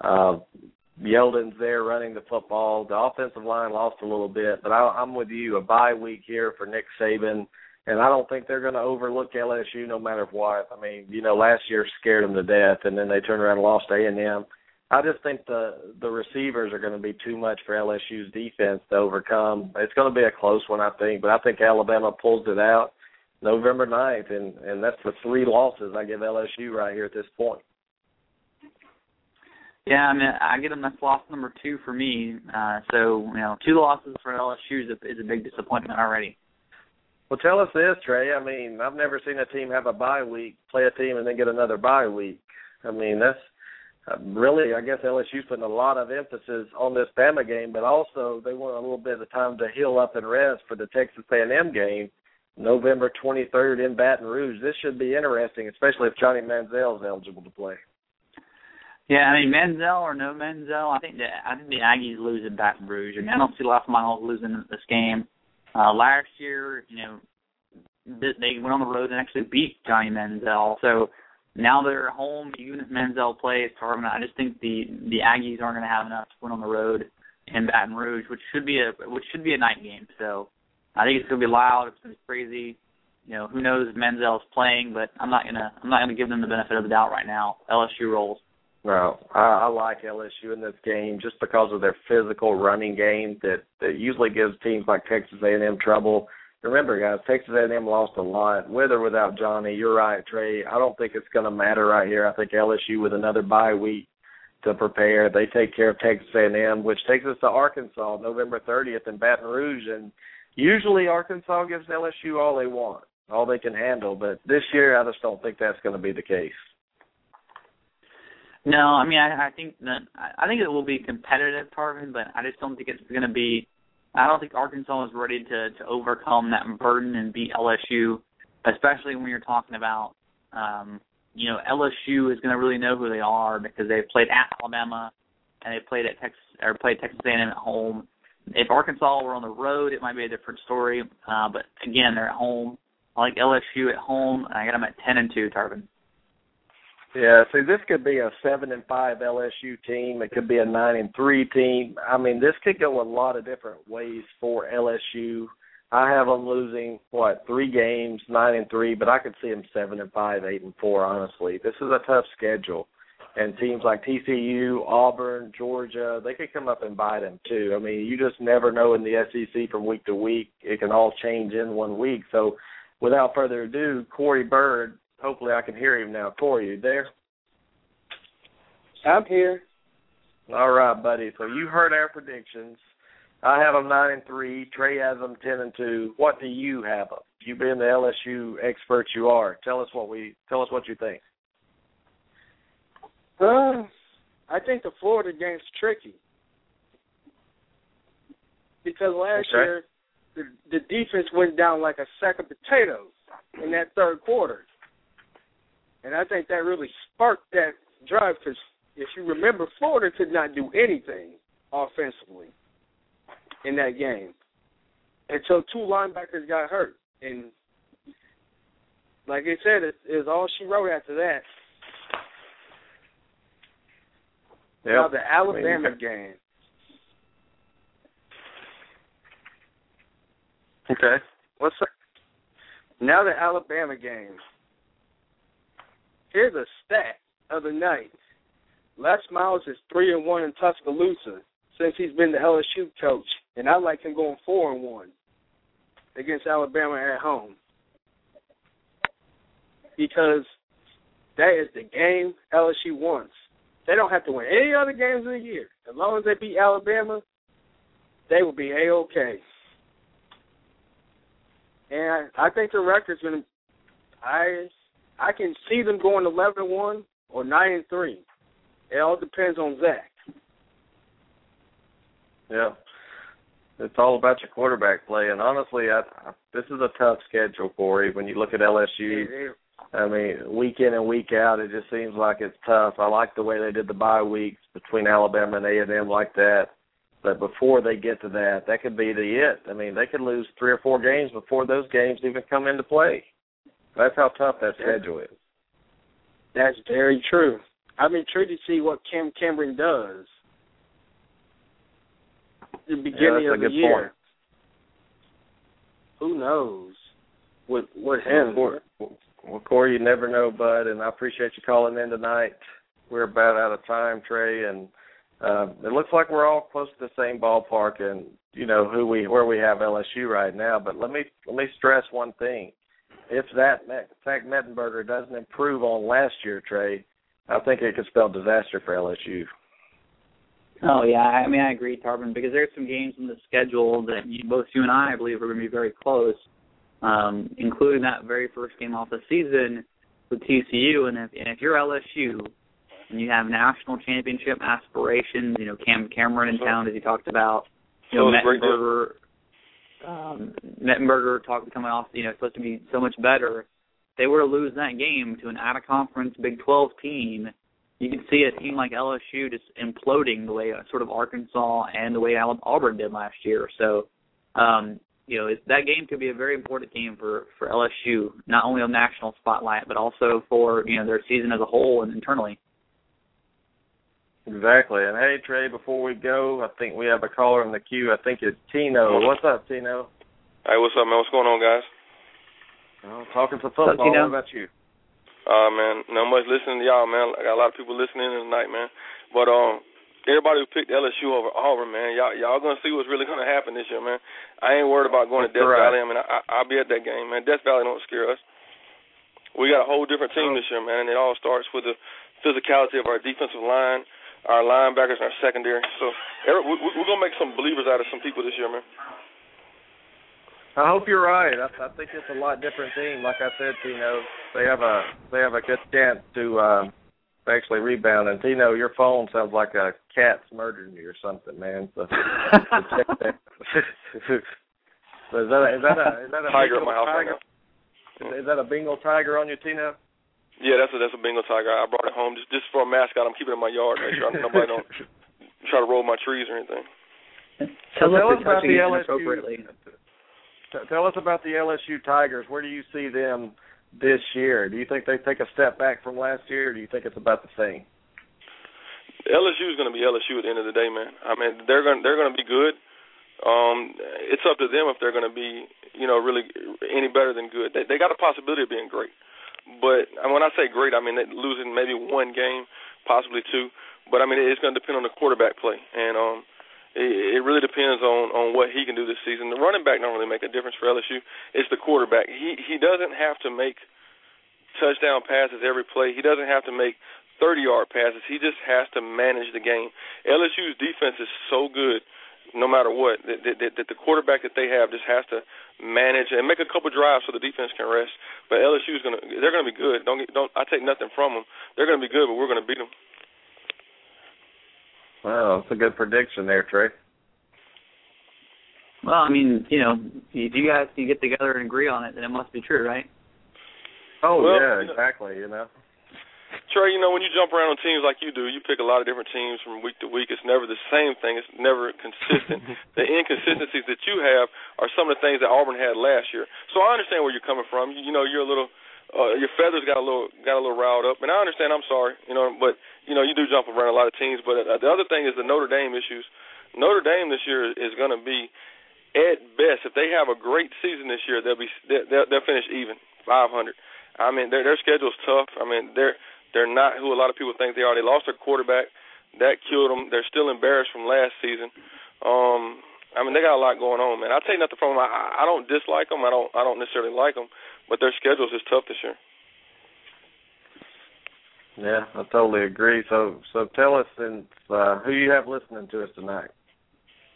Uh, Yeldon's there running the football. The offensive line lost a little bit, but I, I'm with you. A bye week here for Nick Saban. and I don't think they're going to overlook LSU no matter what. I mean, you know, last year scared them to death, and then they turned around and lost A and M. I just think the the receivers are going to be too much for LSU's defense to overcome. It's going to be a close one, I think, but I think Alabama pulls it out November 9th, and and that's the three losses I give LSU right here at this point. Yeah, I mean, I get them that's loss number two for me. Uh, so you know, two losses for LSU is a, is a big disappointment already. Well, tell us this, Trey. I mean, I've never seen a team have a bye week, play a team, and then get another bye week. I mean, that's uh, really, I guess LSU's putting a lot of emphasis on this Bama game, but also they want a little bit of time to heal up and rest for the Texas A&M game, November 23rd in Baton Rouge. This should be interesting, especially if Johnny Manziel is eligible to play. Yeah, I mean Manziel or no Manziel, I think the I think the Aggies lose in Baton Rouge. I mean, I don't see Les Miles losing this game. Uh, last year, you know, they went on the road and actually beat Johnny Manziel. So now they're at home. Even if Manziel plays, Tarvin, I just think the the Aggies aren't going to have enough to win on the road in Baton Rouge, which should be a which should be a night game. So I think it's going to be loud. It's going to be crazy. You know, who knows if Manziel's playing, but I'm not gonna I'm not gonna give them the benefit of the doubt right now. LSU rolls. No, I, I like LSU in this game just because of their physical running game that that usually gives teams like Texas A&M trouble remember, guys, Texas A&M lost a lot, with or without Johnny. You're right, Trey. I don't think it's going to matter right here. I think LSU with another bye week to prepare. They take care of Texas A&M, which takes us to Arkansas, November 30th in Baton Rouge, and usually Arkansas gives LSU all they want, all they can handle. But this year, I just don't think that's going to be the case. No, I mean I, I think that I think it will be competitive, Tarvin, but I just don't think it's going to be I don't think Arkansas is ready to to overcome that burden and beat LSU, especially when you're talking about um, you know LSU is going to really know who they are because they've played at Alabama and they played at Texas or played Texas A&M at home. If Arkansas were on the road, it might be a different story. Uh, but again, they're at home. I like LSU at home. I got them at ten and two, Tarvin. Yeah, see, this could be a seven and five LSU team. It could be a nine and three team. I mean, this could go a lot of different ways for LSU. I have them losing what three games, nine and three, but I could see them seven and five, eight and four. Honestly, this is a tough schedule, and teams like TCU, Auburn, Georgia, they could come up and bite them too. I mean, you just never know in the SEC from week to week. It can all change in one week. So, without further ado, Corey Bird Hopefully, I can hear him now. Corey, you there? I'm here. All right, buddy. So you heard our predictions. I have them nine and three. Trey has them ten and two. What do you have them? You being the LSU expert you are, tell us what we tell us what you think. Uh, I think the Florida game's tricky because last okay. year the the defense went down like a sack of potatoes in that third quarter. And I think that really sparked that drive because if you remember, Florida could not do anything offensively in that game until two linebackers got hurt. And like I said, it is all she wrote after that. Yep. Now the Alabama game. Okay. What's up? Now the Alabama game. Here's a stat of the night. Les Miles is three and one in Tuscaloosa since he's been the LSU coach, and I like him going four and one against Alabama at home because that is the game LSU wants. They don't have to win any other games of the year. As long as they beat Alabama, they will be a okay. And I think the record's going to. I I can see them going eleven and one or nine and three. It all depends on Zach. Yeah, it's all about your quarterback play. And honestly, I, I, this is a tough schedule, Corey. When you look at LSU, I mean, week in and week out, it just seems like it's tough. I like the way they did the bye weeks between Alabama and A and M like that. But before they get to that, that could be the it. I mean, they could lose three or four games before those games even come into play. That's how tough that schedule is. That's very true. I'm intrigued to see what Cam Cameron does. The beginning yeah, of the good year. Point. Who knows? with with him. Well, well, Corey, you never know, bud, and I appreciate you calling in tonight. We're about out of time, Trey, and uh, it looks like we're all close to the same ballpark, and you know who we where we have LSU right now. But let me let me stress one thing: if that Zach Mettenberger doesn't improve on last year, Trey, I think it could spell disaster for LSU. Oh yeah, I mean I agree, Tarvin, because there's some games in the schedule that you, both you and I, I believe, are going to be very close, um, including that very first game off the season with TCU. And if and if you're LSU and you have national championship aspirations, you know Cam Cameron in town as you talked about, you know Mettenberger, um, Mettenberger talked coming off, you know supposed to be so much better. they were to lose that game to an out of conference Big 12 team you can see a team like LSU just imploding the way uh, sort of Arkansas and the way Auburn did last year. So, um, you know, that game could be a very important game for for LSU, not only on national spotlight, but also for you know their season as a whole and internally. Exactly. And hey, Trey, before we go, I think we have a caller in the queue. I think it's Tino. What's up, Tino? Hey, what's up, man? What's going on, guys? Well, talking to football. Up, what about you? Uh man, not much listening to y'all, man. I got a lot of people listening tonight, man. But um everybody who picked LSU over Auburn, man, y'all y'all gonna see what's really gonna happen this year, man. I ain't worried about going to Death right. Valley. I mean I I'll be at that game, man. Death Valley don't scare us. We got a whole different team this year, man, and it all starts with the physicality of our defensive line, our linebackers, and our secondary. So every, we, we're gonna make some believers out of some people this year, man. I hope you're right. I, I think it's a lot different team. Like I said, Tino, they have a they have a good chance to uh, actually rebound. And Tino, your phone sounds like a cat's murdered you or something, man. So, so check that. so is that a, is that a is that a tiger at Bengal my house right tiger? now. Is, is that a Bengal tiger on you, Tino? Yeah, that's a that's a Bengal tiger. I brought it home just just for a mascot. I'm keeping it in my yard. Make sure nobody don't try to roll my trees or anything. So Tell tell us us about the LSU. Tell us about the LSU Tigers. Where do you see them this year? Do you think they take a step back from last year, or do you think it's about the same? LSU is going to be LSU at the end of the day, man. I mean, they're going they're going to be good. Um, it's up to them if they're going to be, you know, really any better than good. They they got a possibility of being great, but when I say great, I mean losing maybe one game, possibly two. But I mean, it's going to depend on the quarterback play, and um, it, it really depends on on what he can do this season. The running back don't really make a difference for LSU. It's the quarterback. He he doesn't have to make touchdown passes every play. He doesn't have to make 30 yard passes. He just has to manage the game. LSU's defense is so good, no matter what, that, that, that the quarterback that they have just has to manage and make a couple drives so the defense can rest. But LSU's gonna they're gonna be good. Don't get, don't I take nothing from them. They're gonna be good, but we're gonna beat them. Wow, that's a good prediction there, Trey. Well, I mean, you know, if you guys can get together and agree on it, then it must be true, right? Oh Well, yeah, you know- exactly. You know. Trey, you know, when you jump around on teams like you do, you pick a lot of different teams from week to week. It's never the same thing. It's never consistent. the inconsistencies that you have are some of the things that Auburn had last year. So I understand where you're coming from. You, you know, you're a little, uh, your feathers got a little, got a little riled up, and I understand. I'm sorry, you know, but you know, you do jump around a lot of teams. But uh, the other thing is the Notre Dame issues. Notre Dame this year is going to be, at best, if they have a great season this year, they'll be, they'll, they'll finish even 500. I mean, their their schedule's tough. I mean, they're they're not who a lot of people think they are. They lost their quarterback. That killed them. They're still embarrassed from last season. Um, I mean, they got a lot going on, man. I'll take nothing from them. I, I don't dislike them. I don't. I don't necessarily like them, but their schedule's is tough this year. Yeah, I totally agree. So, so tell us, and uh, who you have listening to us tonight?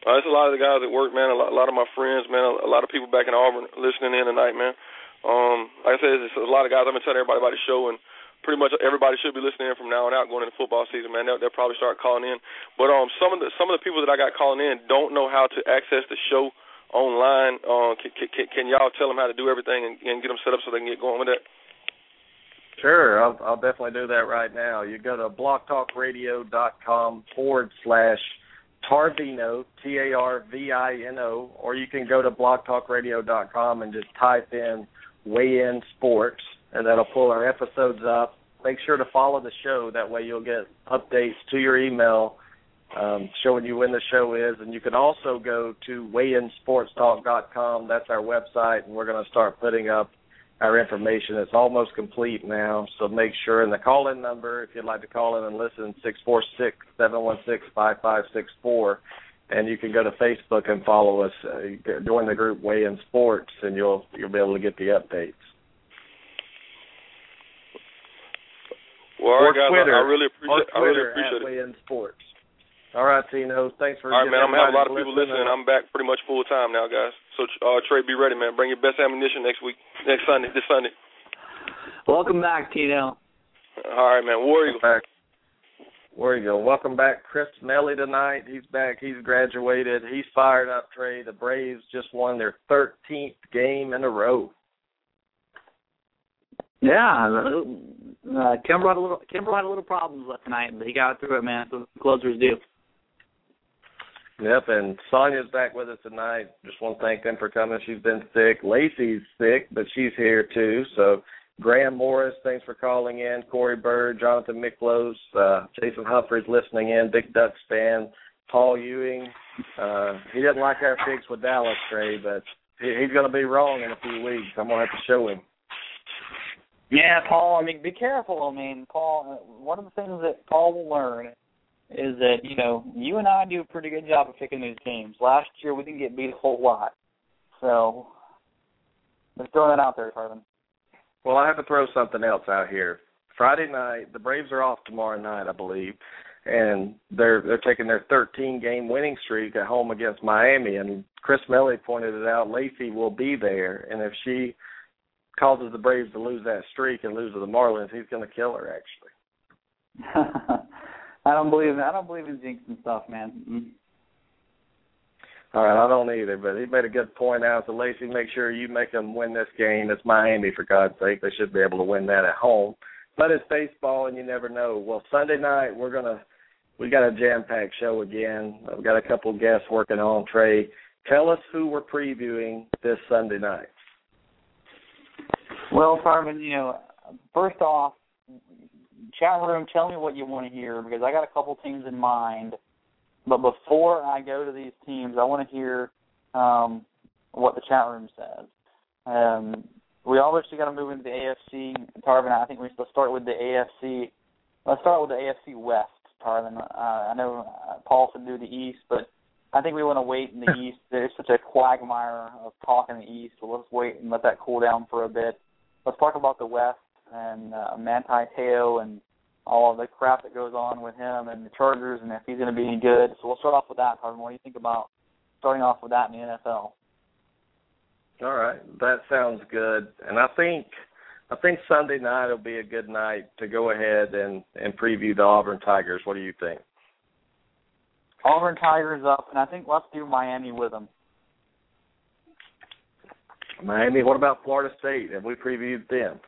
Uh, it's a lot of the guys at work, man. A lot, a lot of my friends, man. A, a lot of people back in Auburn listening in tonight, man. Um, like I said, it's a lot of guys. I've been telling everybody about the show, and pretty much everybody should be listening in from now on out going into football season, man. They'll, they'll probably start calling in. But um, some of the some of the people that I got calling in don't know how to access the show online. Uh, can, can, can y'all tell them how to do everything and, and get them set up so they can get going with that? Sure, I'll, I'll definitely do that right now. You go to blogtalkradio.com forward slash Tarvino, T A R V I N O, or you can go to blogtalkradio.com and just type in Weigh In Sports, and that'll pull our episodes up. Make sure to follow the show. That way you'll get updates to your email um, showing you when the show is. And you can also go to weighinsportstalk.com. That's our website, and we're going to start putting up our information. It's almost complete now, so make sure. And the call-in number, if you'd like to call in and listen, six four six seven one six five five six four. And you can go to Facebook and follow us. Uh, join the group Weigh In Sports, and you'll you'll be able to get the updates. Well, all right, guys, Twitter, I, I really appreciate. I really Twitter appreciate at it. Weigh In Sports. All right, Tino. Thanks for. All right, man. I'm gonna have a lot of people everybody listening. I'm back pretty much full time now, guys. So, uh, Trey, be ready, man. Bring your best ammunition next week, next Sunday, this Sunday. Welcome back, Tino. All right, man. War Eagle. Back. Where you? Welcome back, Chris Nelly tonight. He's back. He's graduated. He's fired up. Trey. The Braves just won their 13th game in a row. Yeah, uh, Kimbrel had a little Kimbrel had a little problems last night, but he got through it, man. So closers do. Yep, and Sonia's back with us tonight. Just want to thank them for coming. She's been sick. Lacey's sick, but she's here too. So Graham Morris, thanks for calling in. Corey Bird, Jonathan Miklos, uh, Jason Humphreys listening in. Big Ducks fan. Paul Ewing. Uh, he doesn't like our picks with Dallas, Trey, but he, he's going to be wrong in a few weeks. I'm going to have to show him. Yeah, Paul. I mean, be careful. I mean, Paul. uh, One of the things that Paul will learn is that you know you and I do a pretty good job of picking these teams. Last year we didn't get beat a whole lot, so just throwing that out there, Tarvin. Well, I have to throw something else out here. Friday night, the Braves are off tomorrow night, I believe, and they're they're taking their 13 game winning streak at home against Miami. And Chris Melly pointed it out. Lacey will be there, and if she causes the Braves to lose that streak and lose to the Marlins, he's going to kill her. Actually, I don't believe in I don't believe in jinxing stuff, man. Mm. all right, I don't either, but he made a good point out. So Lacey, make sure you make them win this game. It's Miami, for God's sake. They should be able to win that at home. But it's baseball, and you never know. Well, Sunday night we're gonna we got a jam-packed show again. I've got a couple guests working on. Trey, tell us who we're previewing this Sunday night. Well, Tarvin, you know, first off, chat room, tell me what you want to hear because I got a couple teams in mind. But before I go to these teams, I want to hear um, what the chat room says. Um, we obviously got to move into the AFC. Tarvin, I think we should start with the AFC. Let's start with the AFC West, Tarvin. Uh, I know uh, Paul said do the East, but I think we want to wait in the East. There's such a quagmire of talk in the East, so let's wait and let that cool down for a bit. Let's talk about the West and uh, Manti Te'o and all of the crap that goes on with him and the Chargers and if he's going to be any good. So we'll start off with that, Tarvin. What do you think about starting off with that in the NFL? All right, that sounds good. And I think I think Sunday night will be a good night to go ahead and and preview the Auburn Tigers. What do you think? Auburn Tigers up, and I think let's do Miami with them. Miami. What about Florida State? Have we previewed them?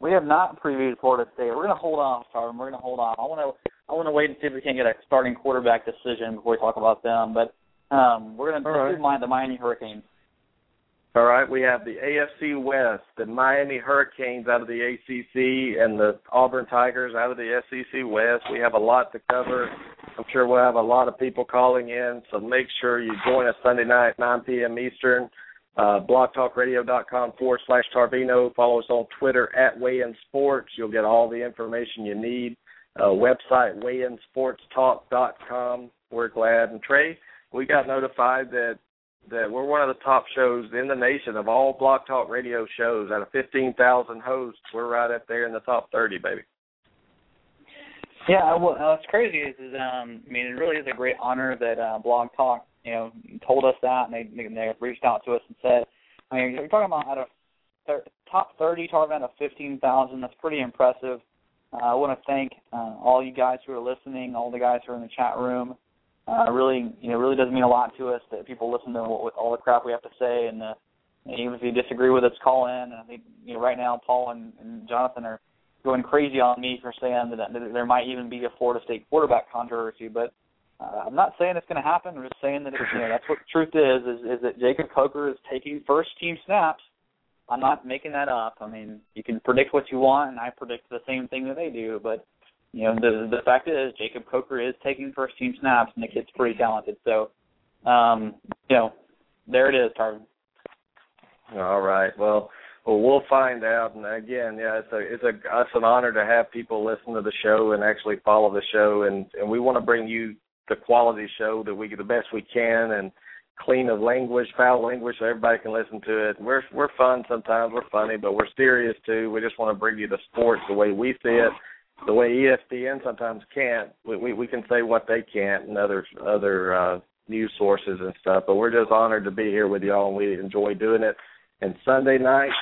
We have not previewed Florida State. We're going to hold off, Tarvin. We're going to hold off. I want to I want to wait and see if we can get a starting quarterback decision before we talk about them. But um, we're going to All right. do mind the Miami Hurricanes. All right, we have the AFC West, the Miami Hurricanes out of the ACC, and the Auburn Tigers out of the SEC West. We have a lot to cover. I'm sure we'll have a lot of people calling in, so make sure you join us Sunday night, 9 p.m. Eastern. Uh, blogtalkradio.com forward slash Tarvino. Follow us on Twitter at Weigh In Sports. You'll get all the information you need. Uh, website WeighInSportsTalk.com. We're glad. And Trey, we got notified that that we're one of the top shows in the nation of all Blog Talk Radio shows. Out of 15,000 hosts, we're right up there in the top 30, baby. Yeah, well, uh, what's crazy is, is um, I mean, it really is a great honor that uh, Blog Talk, you know, told us that, and they they reached out to us and said, I mean, you're talking about out of thir- top 30 target of 15,000. That's pretty impressive. Uh, I want to thank uh, all you guys who are listening, all the guys who are in the chat room. Uh, really, you know, really does mean a lot to us that people listen to what, all the crap we have to say, and uh, even if you disagree with us, call in. I think you know right now Paul and, and Jonathan are going crazy on me for saying that, that there might even be a Florida State quarterback controversy, but uh, I'm not saying it's going to happen. I'm just saying that you know that's what the truth is, is is that Jacob Coker is taking first team snaps. I'm not making that up. I mean, you can predict what you want, and I predict the same thing that they do, but you know the the fact is Jacob Coker is taking first team snaps, and the kid's pretty talented. So, um, you know, there it is, Tarvin. All right. Well, Well, we'll find out. And again, yeah, it's a it's a it's an honor to have people listen to the show and actually follow the show, and and we want to bring you the quality show that we get the best we can and clean of language, foul language, so everybody can listen to it. We're we're fun sometimes, we're funny, but we're serious too. We just want to bring you the sports the way we see it, the way ESPN sometimes can't. We we, we can say what they can't, and other other uh, news sources and stuff. But we're just honored to be here with y'all, and we enjoy doing it. And Sunday night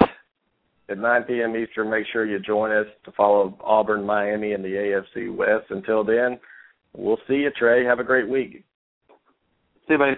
at 9 p.m. Eastern, make sure you join us to follow Auburn, Miami, and the AFC West. Until then, we'll see you, Trey. Have a great week. See you, buddy.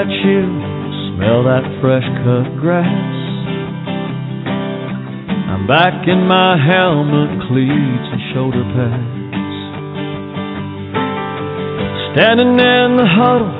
That chill, smell that fresh cut grass. I'm back in my helmet, cleats, and shoulder pads. Standing in the huddle,